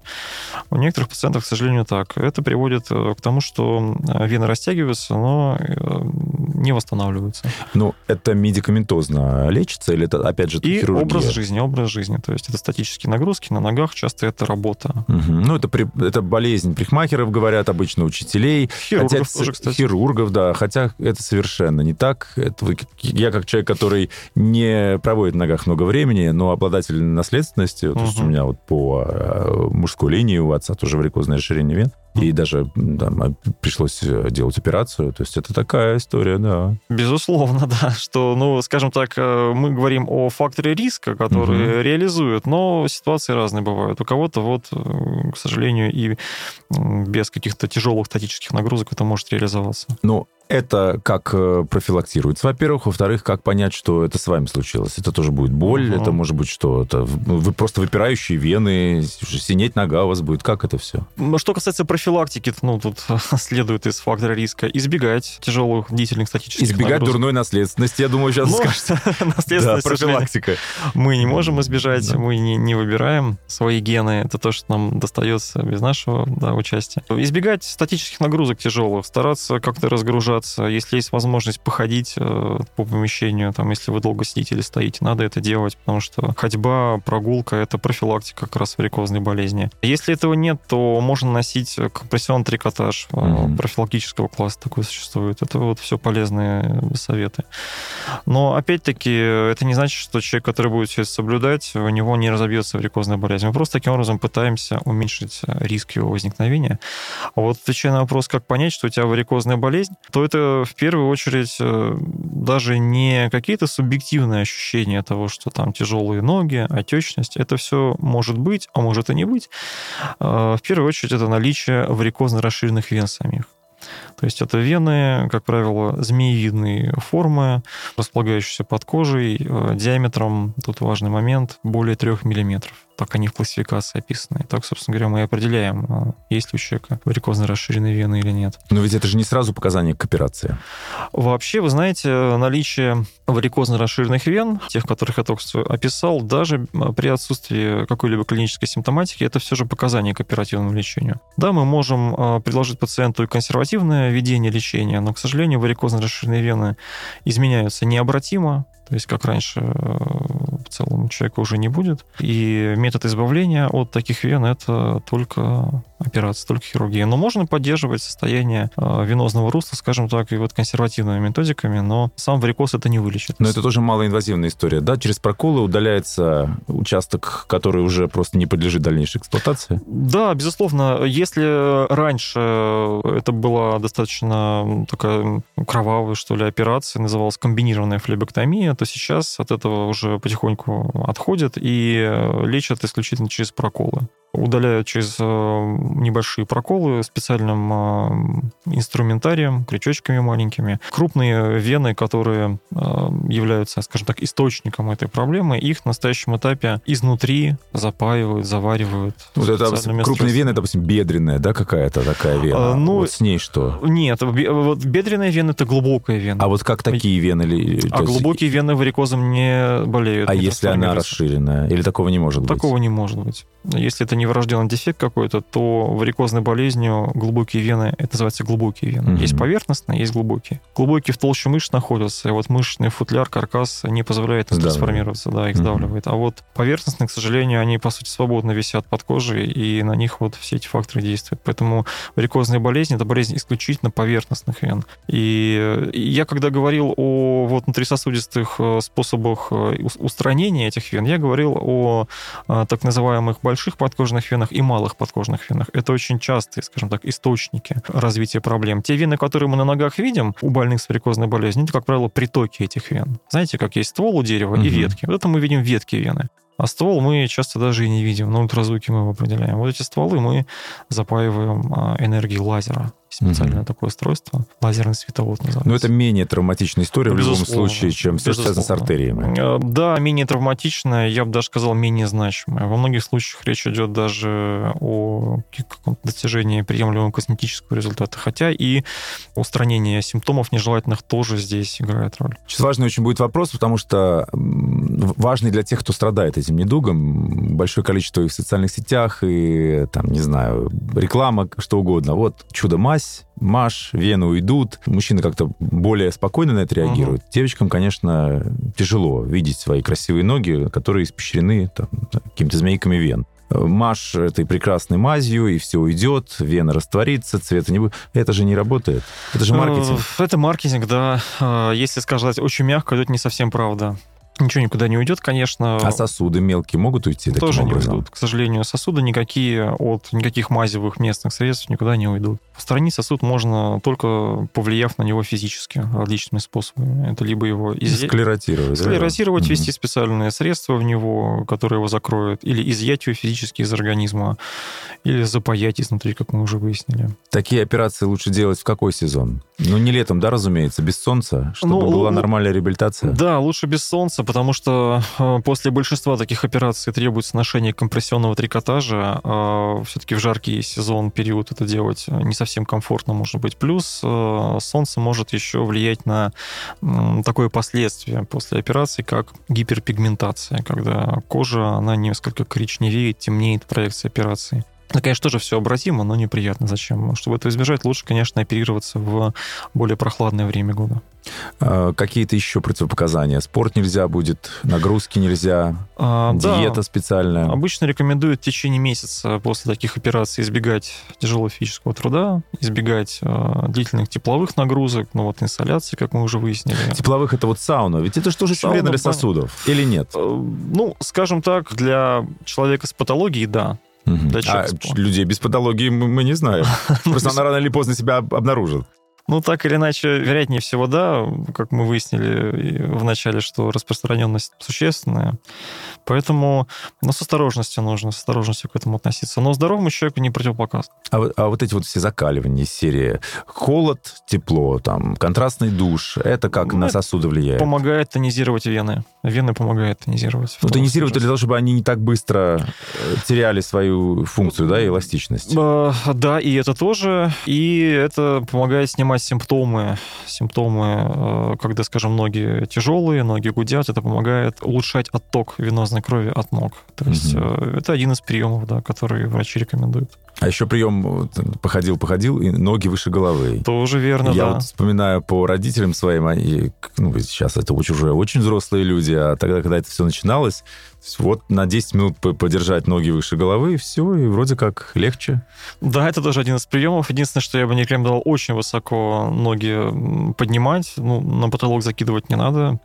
У некоторых пациентов, к сожалению, так. Это приводит э, к тому, что э, вены растягиваются, но не восстанавливаются. Ну, это медикаментозно лечится или это, опять же, И хирургия? образ жизни, образ жизни. То есть это статические нагрузки на ногах, часто это работа. Угу. Ну, это, при, это болезнь прихмахеров, говорят обычно, учителей. Хирургов хотя, тоже, кстати. Хирургов, да. Хотя это совершенно не так. Это, я как человек, который не проводит на ногах много времени, но обладатель наследственности, угу. то есть у меня вот по мужской линии у отца тоже варикозное расширение вен. И даже там, пришлось э, делать операцию. То есть это такая история, да. Безусловно, да. Что, ну, скажем так, э, мы говорим о факторе риска, который угу. реализует, но ситуации разные бывают. У кого-то вот, э, к сожалению, и без каких-то тяжелых статических нагрузок это может реализоваться. Ну, Это как э, профилактируется, во-первых. Во-вторых, как понять, что это с вами случилось. Это тоже будет боль, угу. это может быть что? Это вы просто выпирающие вены, синеть нога у вас будет. Как это все? Что касается профилактики, ну, тут следует из фактора риска избегать тяжелых длительных статических Избегать нагрузок. дурной наследственности, я думаю, сейчас ну, скажете. Наследственность, да, профилактика. Мы не можем избежать, да. мы не, не выбираем свои гены. Это то, что нам достается без нашего да, участия. Избегать статических нагрузок тяжелых, стараться как-то разгружаться. Если есть возможность походить э, по помещению, там, если вы долго сидите или стоите, надо это делать, потому что ходьба, прогулка — это профилактика как раз варикозной болезни. Если этого нет, то можно носить компрессионный трикотаж mm-hmm. профилактического класса такой существует. Это вот все полезные советы. Но, опять-таки, это не значит, что человек, который будет все это соблюдать, у него не разобьется варикозная болезнь. Мы просто таким образом пытаемся уменьшить риск его возникновения. А вот отвечая на вопрос, как понять, что у тебя варикозная болезнь, то это в первую очередь э, даже не какие-то субъективные ощущения того, что там тяжелые ноги, отечность. Это все может быть, а может и не быть. А, в первую очередь это наличие варикозно расширенных вен самих. То есть это вены, как правило, змеевидные формы, располагающиеся под кожей, э, диаметром, тут важный момент, более 3 миллиметров так они в классификации описаны. так, собственно говоря, мы и определяем, а, есть ли у человека варикозно расширенные вены или нет. Но ведь это же не сразу показание к операции. Вообще, вы знаете, наличие варикозно расширенных вен, тех, которых я только что описал, даже при отсутствии какой-либо клинической симптоматики, это все же показание к оперативному лечению. Да, мы можем а, предложить пациенту консервативное ведение лечения, но, к сожалению, варикозно расширенные вены изменяются необратимо, то есть, как раньше, э, в целом человека уже не будет. И метод избавления от таких вен – это только операция, только хирургия. Но можно поддерживать состояние э, венозного русла, скажем так, и вот консервативными методиками, но сам варикоз это не вылечит. Но это тоже малоинвазивная история, да? Через проколы удаляется участок, который уже просто не подлежит дальнейшей эксплуатации? Да, безусловно. Если раньше это была достаточно такая кровавая, что ли, операция, называлась комбинированная флебектомия, то сейчас от этого уже потихоньку отходят и лечат исключительно через проколы удаляют через э, небольшие проколы специальным э, инструментарием, крючочками маленькими. Крупные вены, которые э, являются, скажем так, источником этой проблемы, их на настоящем этапе изнутри запаивают, заваривают. Вот это крупные вены, допустим, бедренная, да, какая-то такая вена? А, ну, вот с ней что? Нет, вот бедренная вена — это глубокая вена. А вот как такие вены? А глубокие вены варикозом не болеют. А если она расширенная? Или такого не может такого быть? Такого не может быть. Если это не врожденный дефект какой-то, то варикозной болезнью глубокие вены, это называется глубокие вены. Mm-hmm. Есть поверхностные, есть глубокие. Глубокие в толще мышц находятся, и вот мышечный футляр, каркас не позволяет им трансформироваться, да, их сдавливает. А вот поверхностные, к сожалению, они, по сути, свободно висят под кожей, и на них вот все эти факторы действуют. Поэтому варикозная болезнь — это болезнь исключительно поверхностных вен. И я, когда говорил о вот внутрисосудистых э, способах э, устранения этих вен, я говорил о э, так называемых больших подкожных венах и малых подкожных венах. Это очень частые, скажем так, источники развития проблем. Те вены, которые мы на ногах видим у больных с варикозной болезнью, это, как правило, притоки этих вен. Знаете, как есть ствол у дерева угу. и ветки. Вот это мы видим ветки вены. А ствол мы часто даже и не видим. На ультразвуке мы его определяем. Вот эти стволы мы запаиваем а, энергией лазера специальное mm-hmm. такое устройство, лазерный световод называется. Но это менее травматичная история Безусловно. в любом случае, чем все, что связано с артериями. Э, да, менее травматичная, я бы даже сказал, менее значимая. Во многих случаях речь идет даже о каком-то достижении приемлемого косметического результата, хотя и устранение симптомов нежелательных тоже здесь играет роль. Сейчас важный очень будет вопрос, потому что важный для тех, кто страдает этим недугом, большое количество и в социальных сетях, и там, не знаю, реклама, что угодно. Вот чудо-мазь, мазь, маш, вены уйдут. Мужчины как-то более спокойно на это реагируют. Угу. Девочкам, конечно, тяжело видеть свои красивые ноги, которые испещрены там, какими-то змейками вен. Маш этой прекрасной мазью, и все уйдет, вена растворится, цвета не будет. Это же не работает. Это же маркетинг. Э, это маркетинг, да. Э, если сказать очень мягко, то это не совсем правда. Ничего никуда не уйдет, конечно. А сосуды мелкие могут уйти Тоже не уйдут. К сожалению, сосуды никакие от никаких мазевых местных средств никуда не уйдут. Устранить сосуд можно только повлияв на него физически различными способами. Это либо его изъять, Склеротировать. да? склеротировать, Мгм. ввести специальные средства в него, которые его закроют, или изъять его физически из организма, или запаять изнутри, как мы уже выяснили. Такие операции лучше делать в какой сезон? Ну, не летом, да, разумеется, без солнца, чтобы Ну, была нормальная реабилитация? Да, лучше без солнца, потому что э, после большинства таких операций требуется ношение компрессионного трикотажа. Все-таки в жаркий сезон, период это делать э, не совсем комфортно, может быть. Плюс э, солнце может еще влиять на такое последствие после операции, как гиперпигментация, когда кожа, она несколько коричневеет, темнеет в проекции операции. Это, конечно, тоже все обратимо, но неприятно. Зачем? Чтобы этого избежать, лучше, конечно, оперироваться в более прохладное время года. А, Какие-то еще противопоказания? Спорт нельзя будет, нагрузки нельзя, А, да. диета специальная. Обычно рекомендуют в течение месяца после таких операций избегать тяжелого физического труда, избегать э, длительных тепловых нагрузок, ну вот инсоляции, как мы уже выяснили. Тепловых это вот сауна. Ведь это же очень Сауна, вредно для да. сосудов? Или нет? Э, Ну, скажем так, для человека с патологией, да. Мгм. Да, а людей без патологии мы, мы не знаем. Просто она рано или поздно себя об- обнаружит. Ну, так или иначе, вероятнее всего, да, как мы выяснили в начале, что распространенность существенная. Поэтому, ну, с осторожностью нужно, с осторожностью к этому относиться. Но здоровому человеку не противопоказано. А, а вот эти вот все закаливания из серии холод, тепло, там, контрастный душ, это как Ну, на сосуды влияет? Помогает тонизировать вены. Вены помогают тонизировать. Ну, тонизировать для того, чтобы они не так быстро э, теряли свою функцию, да, и эластичность. Э, Да, и это тоже. И это помогает снимать симптомы. Симптомы, э, когда, скажем, ноги тяжелые, ноги гудят, это помогает улучшать отток венозной крови от ног. То есть Мгм. э, это один из приемов, да, которые врачи рекомендуют. А еще прием походил-походил, и ноги выше головы. Тоже верно, Я да. вот вспоминаю по родителям своим, они, ну, сейчас это уже очень взрослые люди, а тогда, когда это все начиналось, есть вот на 10 минут по- подержать ноги выше головы, и все, и вроде как легче. Да, это тоже один из приемов. Единственное, что я бы не рекомендовал очень высоко ноги поднимать. Ну, на потолок закидывать не надо.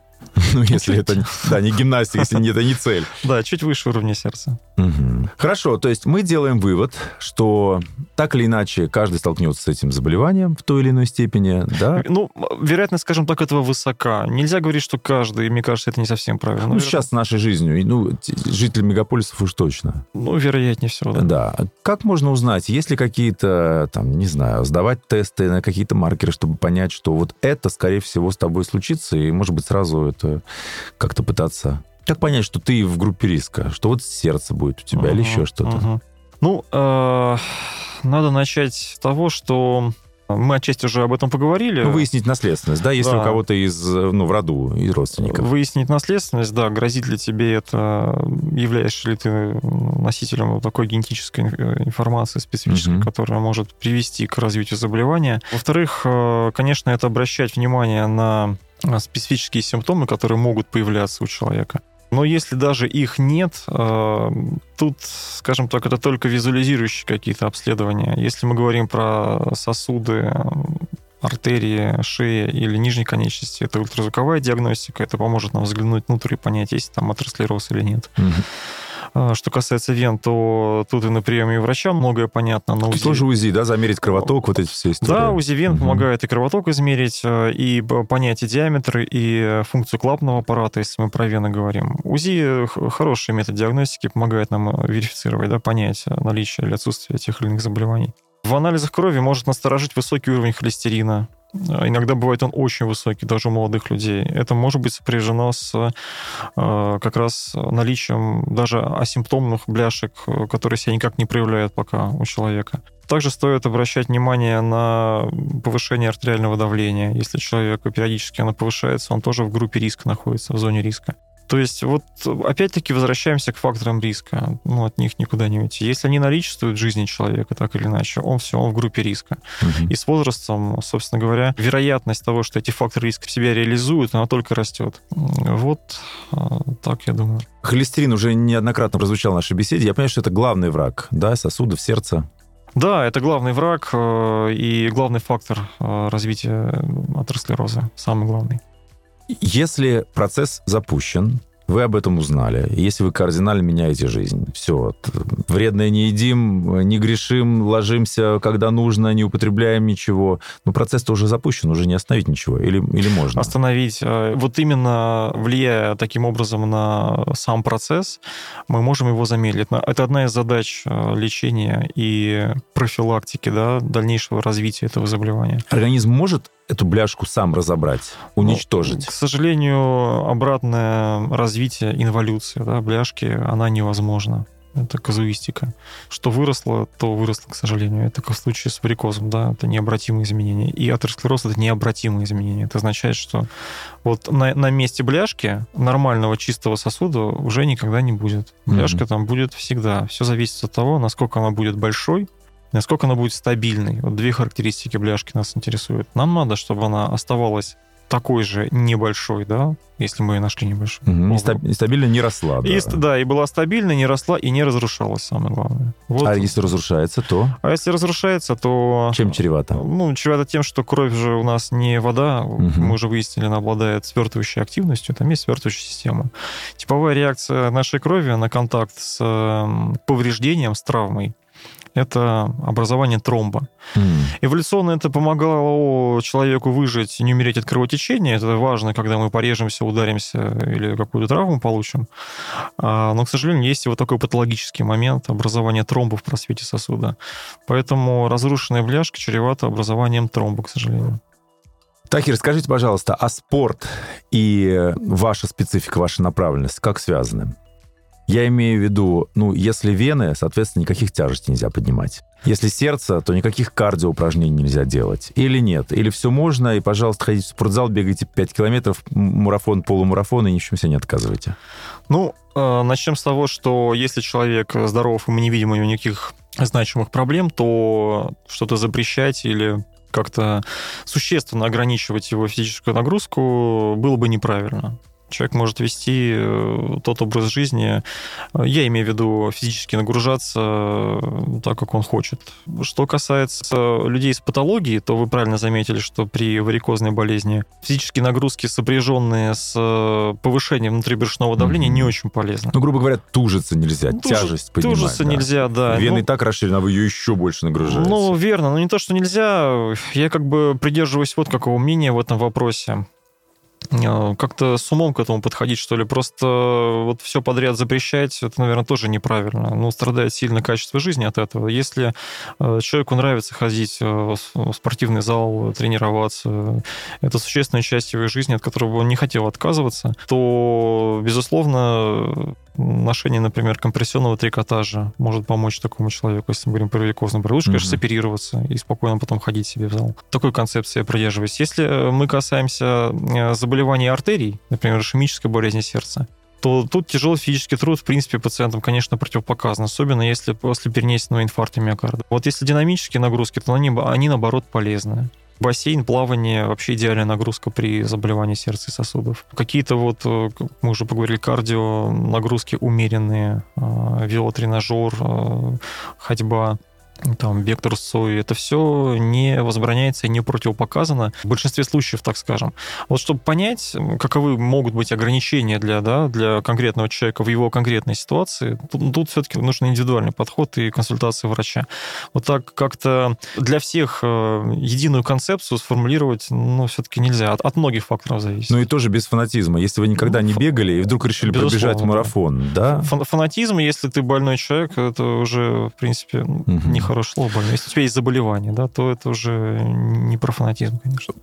Ну, если это, да, не гимнастика, если это не цель. Да, чуть выше уровня сердца. Мгм. Хорошо, то есть мы делаем вывод, что так или иначе каждый столкнется с этим заболеванием в той или иной степени, да? Ну, вероятность, скажем так, этого высока. Нельзя говорить, что каждый. Мне кажется, это не совсем правильно. Ну, сейчас с нашей жизнью, ну, жители мегаполисов уж точно. Ну, вероятнее всего, да. Да. Как можно узнать, есть ли какие-то, там, не знаю, сдавать тесты на какие-то маркеры, чтобы понять, что вот это, скорее всего, с тобой случится, и, может быть, сразу это как-то пытаться... Как понять, что ты в группе риска, что вот сердце будет у тебя или Мгм, еще что-то? мгм. Ну, э, надо начать с того, что мы отчасти уже об этом поговорили. Ну, выяснить наследственность, да, если Да. у кого-то из, э, ну, в роду, из родственников. Выяснить наследственность, да, грозит ли тебе это, являешься ли ты носителем вот такой генетической инф- информации специфической, Мгм. которая может привести к развитию заболевания. Во-вторых, э, конечно, это обращать внимание на э, специфические симптомы, которые могут появляться у человека. Но если даже их нет, э, тут, скажем так, это только визуализирующие какие-то обследования. Если мы говорим про сосуды, артерии, шеи или нижней конечности, это ультразвуковая диагностика, это поможет нам взглянуть внутрь и понять, есть там атеросклероз или нет. Мгм. А, Что касается вен, то тут и на приеме врача многое понятно. На УЗИ... Тоже УЗИ, да, замерить кровоток, вот эти все истории. Да, УЗИ вен Мгм. помогает и кровоток измерить, э, и понять и диаметр, и э, функцию клапанного аппарата, если мы про вены говорим. УЗИ х- хороший метод диагностики, помогает нам э, верифицировать, да, понять э, наличие или отсутствие тех или иных заболеваний. В анализах крови может насторожить высокий уровень холестерина. Э, Иногда бывает он очень высокий, даже у молодых людей. Это может быть сопряжено с э, как раз наличием даже асимптомных бляшек, э, которые себя никак не проявляют пока у человека. Также стоит обращать внимание на повышение артериального давления. Если человек периодически оно повышается, он тоже в группе риска находится, в зоне риска. То есть вот опять-таки возвращаемся к факторам риска. Ну, от них никуда не уйти. Если они наличествуют в жизни человека так или иначе, он все, он в группе риска. Мгм. И с возрастом, собственно говоря, вероятность того, что эти факторы риска в себя реализуют, она только растет. Вот а, так я думаю. Холестерин уже неоднократно прозвучал в нашей беседе. Я понимаю, что это главный враг, да, сосудов, сердца. Да, это главный враг э, и главный фактор э, развития атеросклероза, самый главный. Если процесс запущен, вы об этом узнали. Если вы кардинально меняете жизнь, все, вредное не едим, не грешим, ложимся, когда нужно, не употребляем ничего. Но процесс-то уже запущен, уже не остановить ничего. Или, или можно? Остановить. Э, вот именно влияя таким образом на сам процесс, мы можем его замедлить. Это одна из задач э, лечения и профилактики, да, дальнейшего развития этого заболевания. Организм может эту бляшку сам разобрать, уничтожить? Ну, к сожалению, обратное развитие, инволюция да, бляшки, она невозможна. Это казуистика. Что выросло, то выросло, к сожалению. Это как в случае с варикозом, да, это необратимые изменения. И атеросклероз — это необратимые изменения. Это означает, что вот на, на месте бляшки нормального чистого сосуда уже никогда не будет. Бляшка mm-hmm. там будет всегда. Все зависит от того, насколько она будет большой, насколько она будет стабильной. Вот две характеристики бляшки нас интересуют. Нам надо, чтобы она оставалась такой же небольшой, да, если мы ее нашли небольшой. Угу. И стабильно не росла, да. И, да, и была стабильна, не росла и не разрушалась, самое главное. Вот. А если разрушается, то? А если разрушается, то... Чем чревато? Ну, чревато тем, что кровь же у нас не вода, угу. мы уже выяснили, она обладает свертывающей активностью, там есть свертывающая система. Типовая реакция нашей крови на контакт с эм, повреждением, с травмой, это образование тромба. Mm. Эволюционно это помогало человеку выжить не умереть от кровотечения. Это важно, когда мы порежемся, ударимся или какую-то травму получим. А, но, к сожалению, есть вот такой патологический момент образования тромба в просвете сосуда. Поэтому разрушенная бляшка чревата образованием тромба, к сожалению. Таки, скажите, пожалуйста, а спорт и ваша специфика, ваша направленность как связаны? Я имею в виду, ну, если вены, соответственно, никаких тяжестей нельзя поднимать. Если сердце, то никаких кардиоупражнений нельзя делать. Или нет. Или все можно, и, пожалуйста, ходите в спортзал, бегайте 5 километров, марафон, полумарафон, и ни в чем себе не отказывайте. Ну, э, начнем с того, что если человек здоров, и мы не видим у него никаких значимых проблем, то что-то запрещать или как-то существенно ограничивать его физическую нагрузку было бы неправильно. Человек может вести э, тот образ жизни, э, я имею в виду физически нагружаться э, так, как он хочет. Что касается людей с патологией, то вы правильно заметили, что при варикозной болезни физические нагрузки, сопряженные с повышением внутрибрюшного давления, mm-hmm. не очень полезны. Ну, грубо говоря, тужиться нельзя, Туж... тяжесть поднимать. Тужиться да. нельзя, да. Вены ну, и так расширены, а вы ее еще больше нагружаете. Ну, верно, но не то, что нельзя. Я как бы придерживаюсь вот какого мнения в этом вопросе. Э, как-то с умом к этому подходить, что ли. Просто вот все подряд запрещать, это, наверное, тоже неправильно. Ну, страдает сильно качество жизни от этого. Если э, человеку нравится ходить э, в спортивный зал, тренироваться, это существенная часть его жизни, от которого он не хотел отказываться, то, безусловно, ношение, например, компрессионного трикотажа может помочь такому человеку, если мы говорим про варикозный болезнь. Лучше, конечно, соперироваться и спокойно потом ходить себе в зал. Такой концепции я придерживаюсь. Если мы касаемся заболеваний артерий, например, ишемической болезни сердца, то тут тяжелый физический труд, в принципе, пациентам, конечно, противопоказан, особенно если после перенесенного инфаркта миокарда. Вот если динамические нагрузки, то они, они наоборот, полезны. Бассейн, плавание, вообще идеальная нагрузка при заболевании сердца и сосудов. Какие-то вот, э, мы уже поговорили, кардио нагрузки умеренные, э, велотренажер, э, ходьба, там, вектор сои, это все не возбраняется и не противопоказано в большинстве случаев, так скажем. Вот чтобы понять, каковы могут быть ограничения для, да, для конкретного человека в его конкретной ситуации, тут, тут все-таки нужен индивидуальный подход и консультация врача. Вот так как-то для всех э, единую концепцию сформулировать, ну, все-таки нельзя. От, от многих факторов зависит. Ну и тоже без фанатизма. Если вы никогда не бегали и вдруг решили Безусловно, пробежать марафон, да? Фанатизм, если ты больной человек, это уже, в принципе, угу. не слово больной. Если у тебя есть заболевание, да, то это уже не про фанатизм, конечно.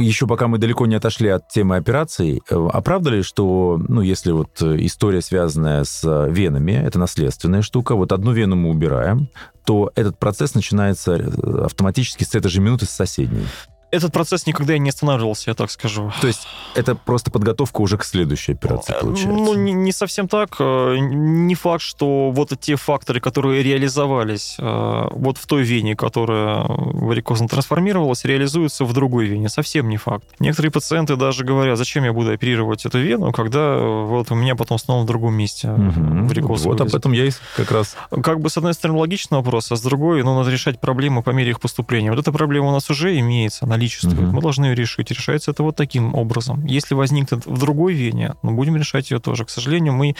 Еще пока мы далеко не отошли от темы операций, э, а что, ну, если вот история, связанная с венами, это наследственная штука, вот одну вену мы убираем, то этот процесс начинается э, автоматически с этой же минуты с соседней этот процесс никогда не останавливался, я так скажу. То есть это просто подготовка уже к следующей операции, э, получается? Ну, не, не совсем так. Э, не факт, что вот те факторы, которые реализовались э, вот в той вене, которая варикозно трансформировалась, реализуются в другой вене. Совсем не факт. Некоторые пациенты даже говорят, зачем я буду оперировать эту вену, когда вот у меня потом снова в другом месте угу. варикоз Вот об этом я и как раз... Как бы, с одной стороны, логичный вопрос, а с другой, ну, надо решать проблемы по мере их поступления. Вот эта проблема у нас уже имеется, она наличествует. Мгм. Мы должны ее решить. Решается это вот таким образом. Если возникнет в другой вене, ну, будем решать ее тоже. К сожалению, мы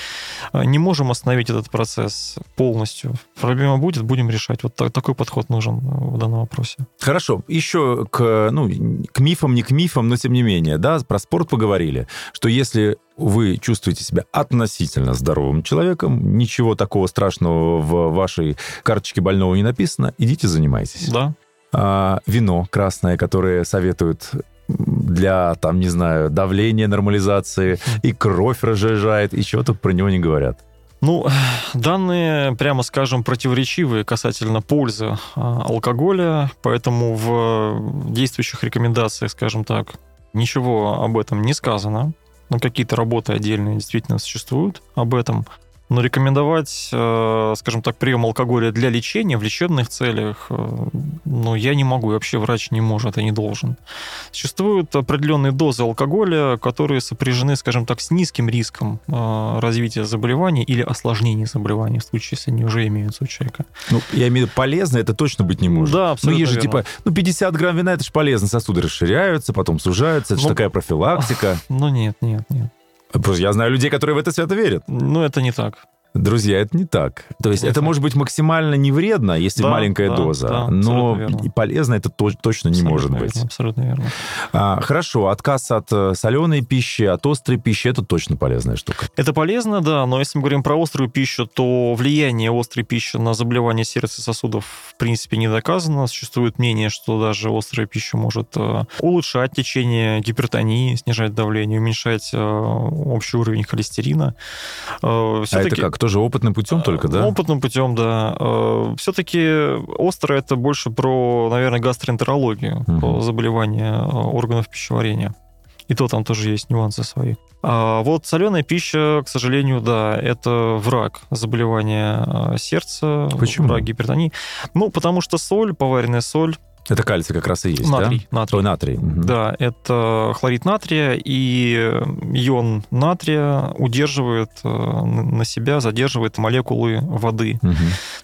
э, не можем остановить этот процесс полностью. Проблема будет, будем решать. Вот та- такой подход нужен э, в данном вопросе. Хорошо, еще к, ну, к мифам, не к мифам, но тем не менее, да, про спорт поговорили, что если вы чувствуете себя относительно здоровым человеком, ничего такого страшного в вашей карточке больного не написано, идите занимайтесь. Да, А, вино красное, которое советуют для, там, не знаю, давления, нормализации, и кровь разжижает, и чего только про него не говорят. Ну, данные, прямо скажем, противоречивые касательно пользы а, алкоголя, поэтому в действующих рекомендациях, скажем так, ничего об этом не сказано. Ну, какие-то работы отдельные действительно существуют об этом. Но рекомендовать, э, скажем так, прием алкоголя для лечения в лечебных целях, э, ну, я не могу, и вообще врач не может и не должен. Существуют определенные дозы алкоголя, которые сопряжены, скажем так, с низким риском э, развития заболеваний или осложнений заболеваний, в случае, если они уже имеются у человека. Ну, я имею в виду, полезно это точно быть не может. Да, Ну, абсолютно есть же, верно. типа, ну, 50 грамм вина, это же полезно, сосуды расширяются, потом сужаются, это же Ну, такая профилактика. Ну, нет, нет, нет. Я знаю людей, которые в это свято верят. Ну, это не так. Друзья, это не так. То есть это может быть максимально не вредно, если Да, маленькая да, доза, да, но верно. полезно это то- точно не Абсолютно может верно, быть. абсолютно верно. А, хорошо, отказ от э, соленой пищи, от острой пищи, это точно полезная штука. Это полезно, да, но если мы говорим про острую пищу, то влияние острой пищи на заболевания сердца и сосудов в принципе не доказано. Существует мнение, что даже острая пища может э, улучшать течение гипертонии, снижать давление, уменьшать э, общий уровень холестерина. Э, А это как, тоже опытным путем только, да? Опытным путем, да. Все-таки острое это больше про, наверное, гастроэнтерологию, Мгм. про заболевания э, органов пищеварения. И то там тоже есть нюансы свои. А вот соленая пища, к сожалению, да, это враг заболевания сердца, Почему? враг гипертонии. Ну, потому что соль, поваренная соль, Это кальций как раз и есть, натрий, да? натрий. Ой, натрий. мгм. Да, это хлорид натрия, и ион натрия удерживает э, на себя, задерживает молекулы воды. Мгм.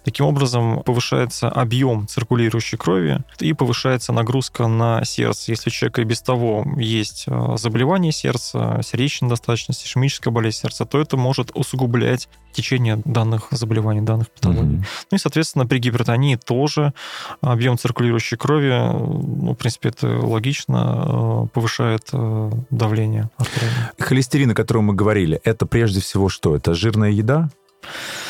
Таким образом, повышается объем циркулирующей крови и повышается нагрузка на сердце. Если у человека и без того есть э, заболевание сердца, сердечная недостаточность, ишемическая болезнь сердца, то это может усугублять течение данных заболеваний, данных патологий. Мгм. Ну и, соответственно, при гипертонии тоже объем циркулирующей крови, э, ну, в принципе, это логично, э, повышает э, давление. Холестерин, о котором мы говорили, это прежде всего что? Это жирная еда?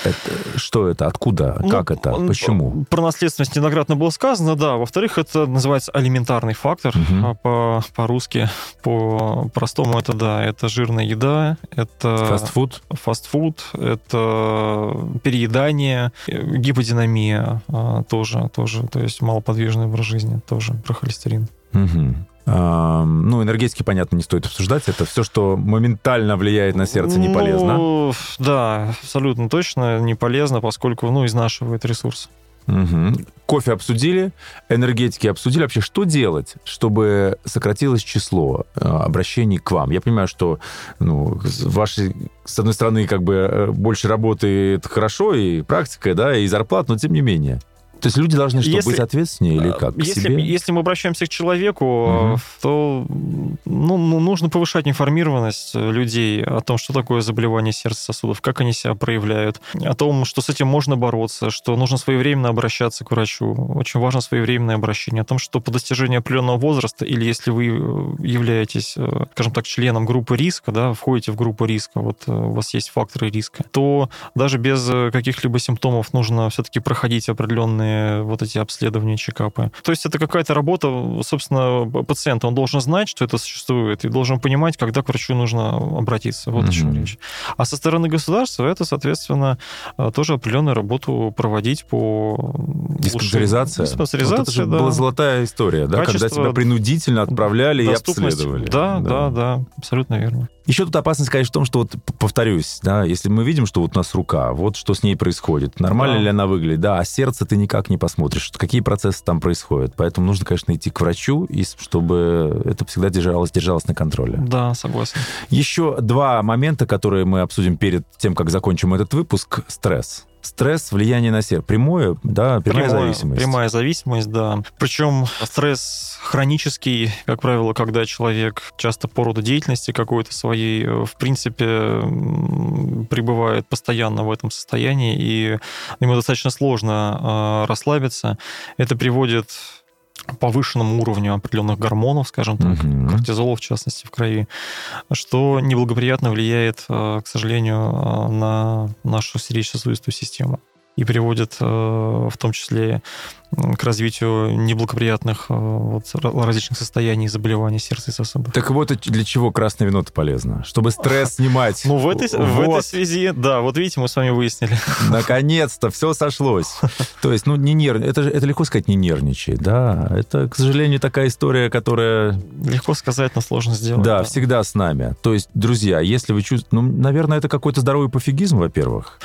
Это, что это? Откуда? Ну, как это? Почему? Про наследственность неоднократно было сказано, да. Во-вторых, это называется алиментарный фактор. А По, по-русски, по-простому это, да, это жирная еда, это Фастфуд? фастфуд, это переедание, э, гиподинамия а, тоже, тоже, то есть малоподвижный образ жизни, тоже про холестерин. Мгм. Ну, энергетики, понятно, не стоит обсуждать. Это все, что моментально влияет на сердце, не полезно. Ну, да, абсолютно точно не полезно, поскольку, ну, изнашивает ресурс. Мгм. Кофе обсудили, энергетики обсудили. Вообще, что делать, чтобы сократилось число э, обращений к вам? Я понимаю, что ну, с вашей, с одной стороны, как бы э, больше работы это хорошо, и практика, да, и зарплат, но тем не менее. То есть люди должны что, Если- быть ответственнее или как? К Если, себе? если мы обращаемся к человеку, Мгм. то ну, ну, нужно повышать информированность людей о том, что такое заболевание сердца сосудов, как они себя проявляют, о том, что с этим можно бороться, что нужно своевременно обращаться к врачу. Очень важно своевременное обращение. О том, что по достижении определенного возраста, или если вы э, являетесь, э, скажем так, членом группы риска, да, входите в группу риска, вот э, у вас есть факторы риска, то даже без каких-либо симптомов нужно все-таки проходить определенные вот эти обследования, чекапы. То есть это какая-то работа, собственно, пациента. Он должен знать, что это существует, и должен понимать, когда к врачу нужно обратиться. Вот о чем речь. А со стороны государства это, соответственно, э, тоже определенную работу проводить по Диспансеризация. Диспансеризация, Вот это же да. была золотая история, да, когда Качество, тебя принудительно отправляли и обследовали. Да, да, да, абсолютно верно. Еще тут опасность, конечно, в том, что вот повторюсь, да, если мы видим, что вот у нас рука, вот что с ней происходит, нормально Да. ли она выглядит, да, а сердце ты никак не посмотришь, какие процессы там происходят. Поэтому нужно, конечно, идти к врачу, и чтобы это всегда держалось, держалось на контроле. Да, согласен. Еще два момента, которые мы обсудим перед тем, как закончим этот выпуск. Стресс. Стресс, влияние на сердце. Прямое, да, прямая, прямая зависимость. Прямая зависимость, да. Причем стресс хронический, как правило, когда человек часто по роду деятельности какой-то своей, э, в принципе, пребывает постоянно в этом состоянии, и ему достаточно сложно э, расслабиться. Это приводит повышенному уровню определенных гормонов, скажем так, угу. кортизола в частности в крови, что неблагоприятно влияет, э, к сожалению, э, на нашу сердечно-сосудистую систему и приводит э, в том числе к развитию неблагоприятных э, вот, различных состояний заболеваний сердца и сосудов. Так вот для чего красное вино-то полезно? Чтобы стресс снимать. Ну, в этой, вот. в этой связи, да, вот видите, мы с вами выяснили. Наконец-то, все сошлось. То есть, ну, не нерв... это, это легко сказать, не нервничай, да. Это, к сожалению, такая история, которая... Легко сказать, но сложно сделать. Да, да. всегда с нами. То есть, друзья, если вы чувствуете... Ну, наверное, это какой-то здоровый пофигизм, во-первых.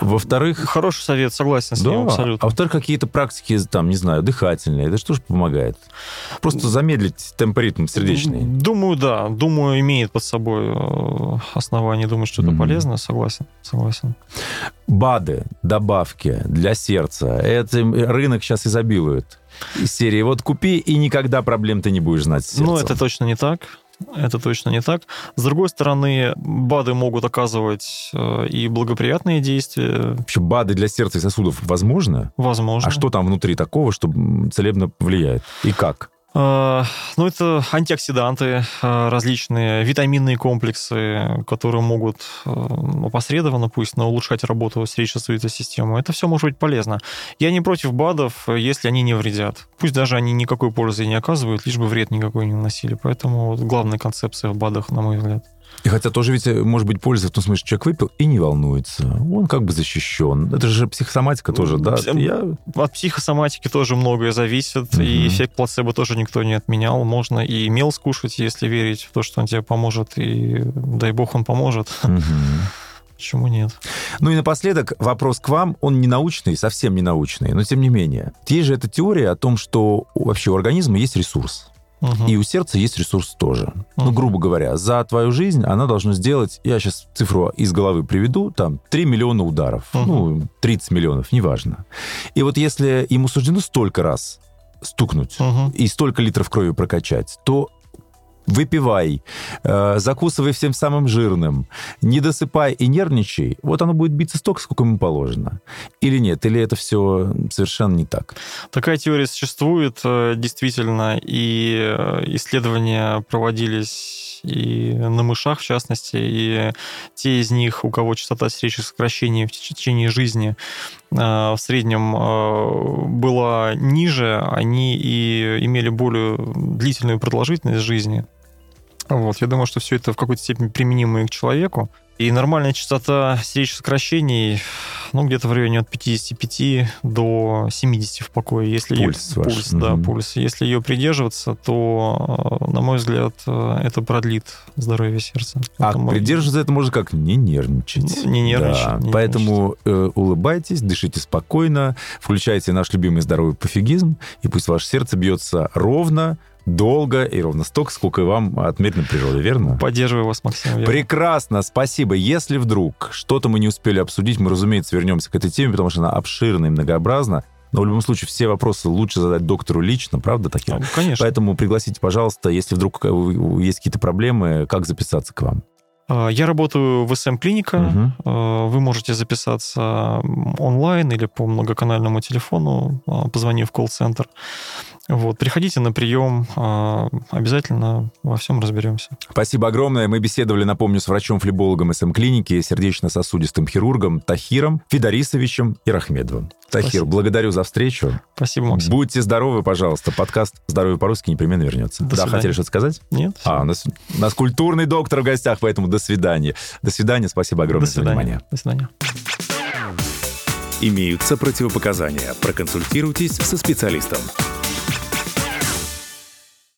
Во-вторых... Хороший совет, согласен с да, ним абсолютно. А во-вторых, какие-то практики там, не знаю, дыхательные, это что же помогает? Просто замедлить темп ритм сердечный. Думаю, да. Думаю, имеет под собой э, основание думать, что это mm-hmm. полезно. Согласен, согласен. БАДы, добавки для сердца. Это рынок сейчас изобилует из серии «Вот купи, и никогда проблем ты не будешь знать с Ну, это точно не так. Это точно не так. С другой стороны, БАДы могут оказывать э, и благоприятные действия. Вообще БАДы для сердца и сосудов возможно? Возможно. А что там внутри такого, что целебно влияет? И как? А, ну, это антиоксиданты, а, различные витаминные комплексы, которые могут опосредованно, пусть, но улучшать работу сердечно-сосудистой системы. Это все может быть полезно. Я не против БАДов, если они не вредят. Пусть даже они никакой пользы не оказывают, лишь бы вред никакой не наносили. Поэтому вот главная концепция в БАДах, на мой взгляд. И хотя тоже ведь э, может быть польза в том смысле, что человек выпил и не волнуется. Он как бы защищен. Это же психосоматика тоже, да? Я... От психосоматики тоже многое зависит. Угу. И эффект плацебо тоже никто не отменял. Можно и мел скушать, если верить в то, что он тебе поможет. И дай бог он поможет. Угу. Почему нет? Ну и напоследок вопрос к вам. Он не научный, совсем не научный, но тем не менее. Есть же эта теория о том, что вообще у организма есть ресурс. Угу. И у сердца есть ресурс тоже. Угу. Ну, грубо говоря, за твою жизнь она должна сделать, я сейчас цифру из головы приведу, там 3 миллиона ударов, угу. ну, 30 миллионов, неважно. И вот если ему суждено столько раз стукнуть угу. и столько литров крови прокачать, то выпивай, э, закусывай всем самым жирным, не досыпай и нервничай, вот оно будет биться столько, сколько ему положено. Или нет? Или это все совершенно не так? Такая теория существует, э, действительно, и э, исследования проводились и на мышах, в частности, и те из них, у кого частота сердечных сокращений в течение жизни э, в среднем была ниже, они и имели более длительную продолжительность жизни. Вот, я думаю, что все это в какой-то степени применимо и к человеку. И нормальная частота сердечных сокращений, ну, где-то в районе от 55 до 70 в покое. Если пульс, ее, пульс да, mm пульс. Если ее придерживаться, то, на мой взгляд, это продлит здоровье сердца. А это придерживаться это можно как не нервничать. Не нервничать. Да. Не Поэтому. Э, улыбайтесь, дышите спокойно, включайте наш любимый здоровый пофигизм, и пусть ваше сердце бьется ровно, долго и ровно столько, сколько и вам отмерено природе, верно? Поддерживаю вас, Максим. Верно. Прекрасно, спасибо. Если вдруг что-то мы не успели обсудить, мы, разумеется, вернемся к этой теме, потому что она обширна и многообразна. Но в любом случае все вопросы лучше задать доктору лично, правда, такие? Ну, конечно. Поэтому пригласите, пожалуйста, если вдруг есть какие-то проблемы, как записаться к вам. А, я работаю в СМ-клиника. Угу. Вы можете записаться онлайн или по многоканальному телефону, а, позвонив в колл-центр. Вот, приходите на прием, обязательно во всем разберемся. Спасибо огромное. Мы беседовали, напомню, с врачом-флебологом СМ-клиники, сердечно-сосудистым хирургом Тахиром Федорисовичем Ирахмедовым. Тахир, Спасибо. благодарю за встречу. Спасибо, Максим. Будьте здоровы, пожалуйста. Подкаст «Здоровье по-русски» непременно вернется. До да, свидания. хотели что-то сказать? Нет. А, у нас, у нас культурный доктор в гостях, поэтому до свидания. До свидания, спасибо огромное До свидания. за внимание. До свидания. Имеются противопоказания. Проконсультируйтесь со специалистом.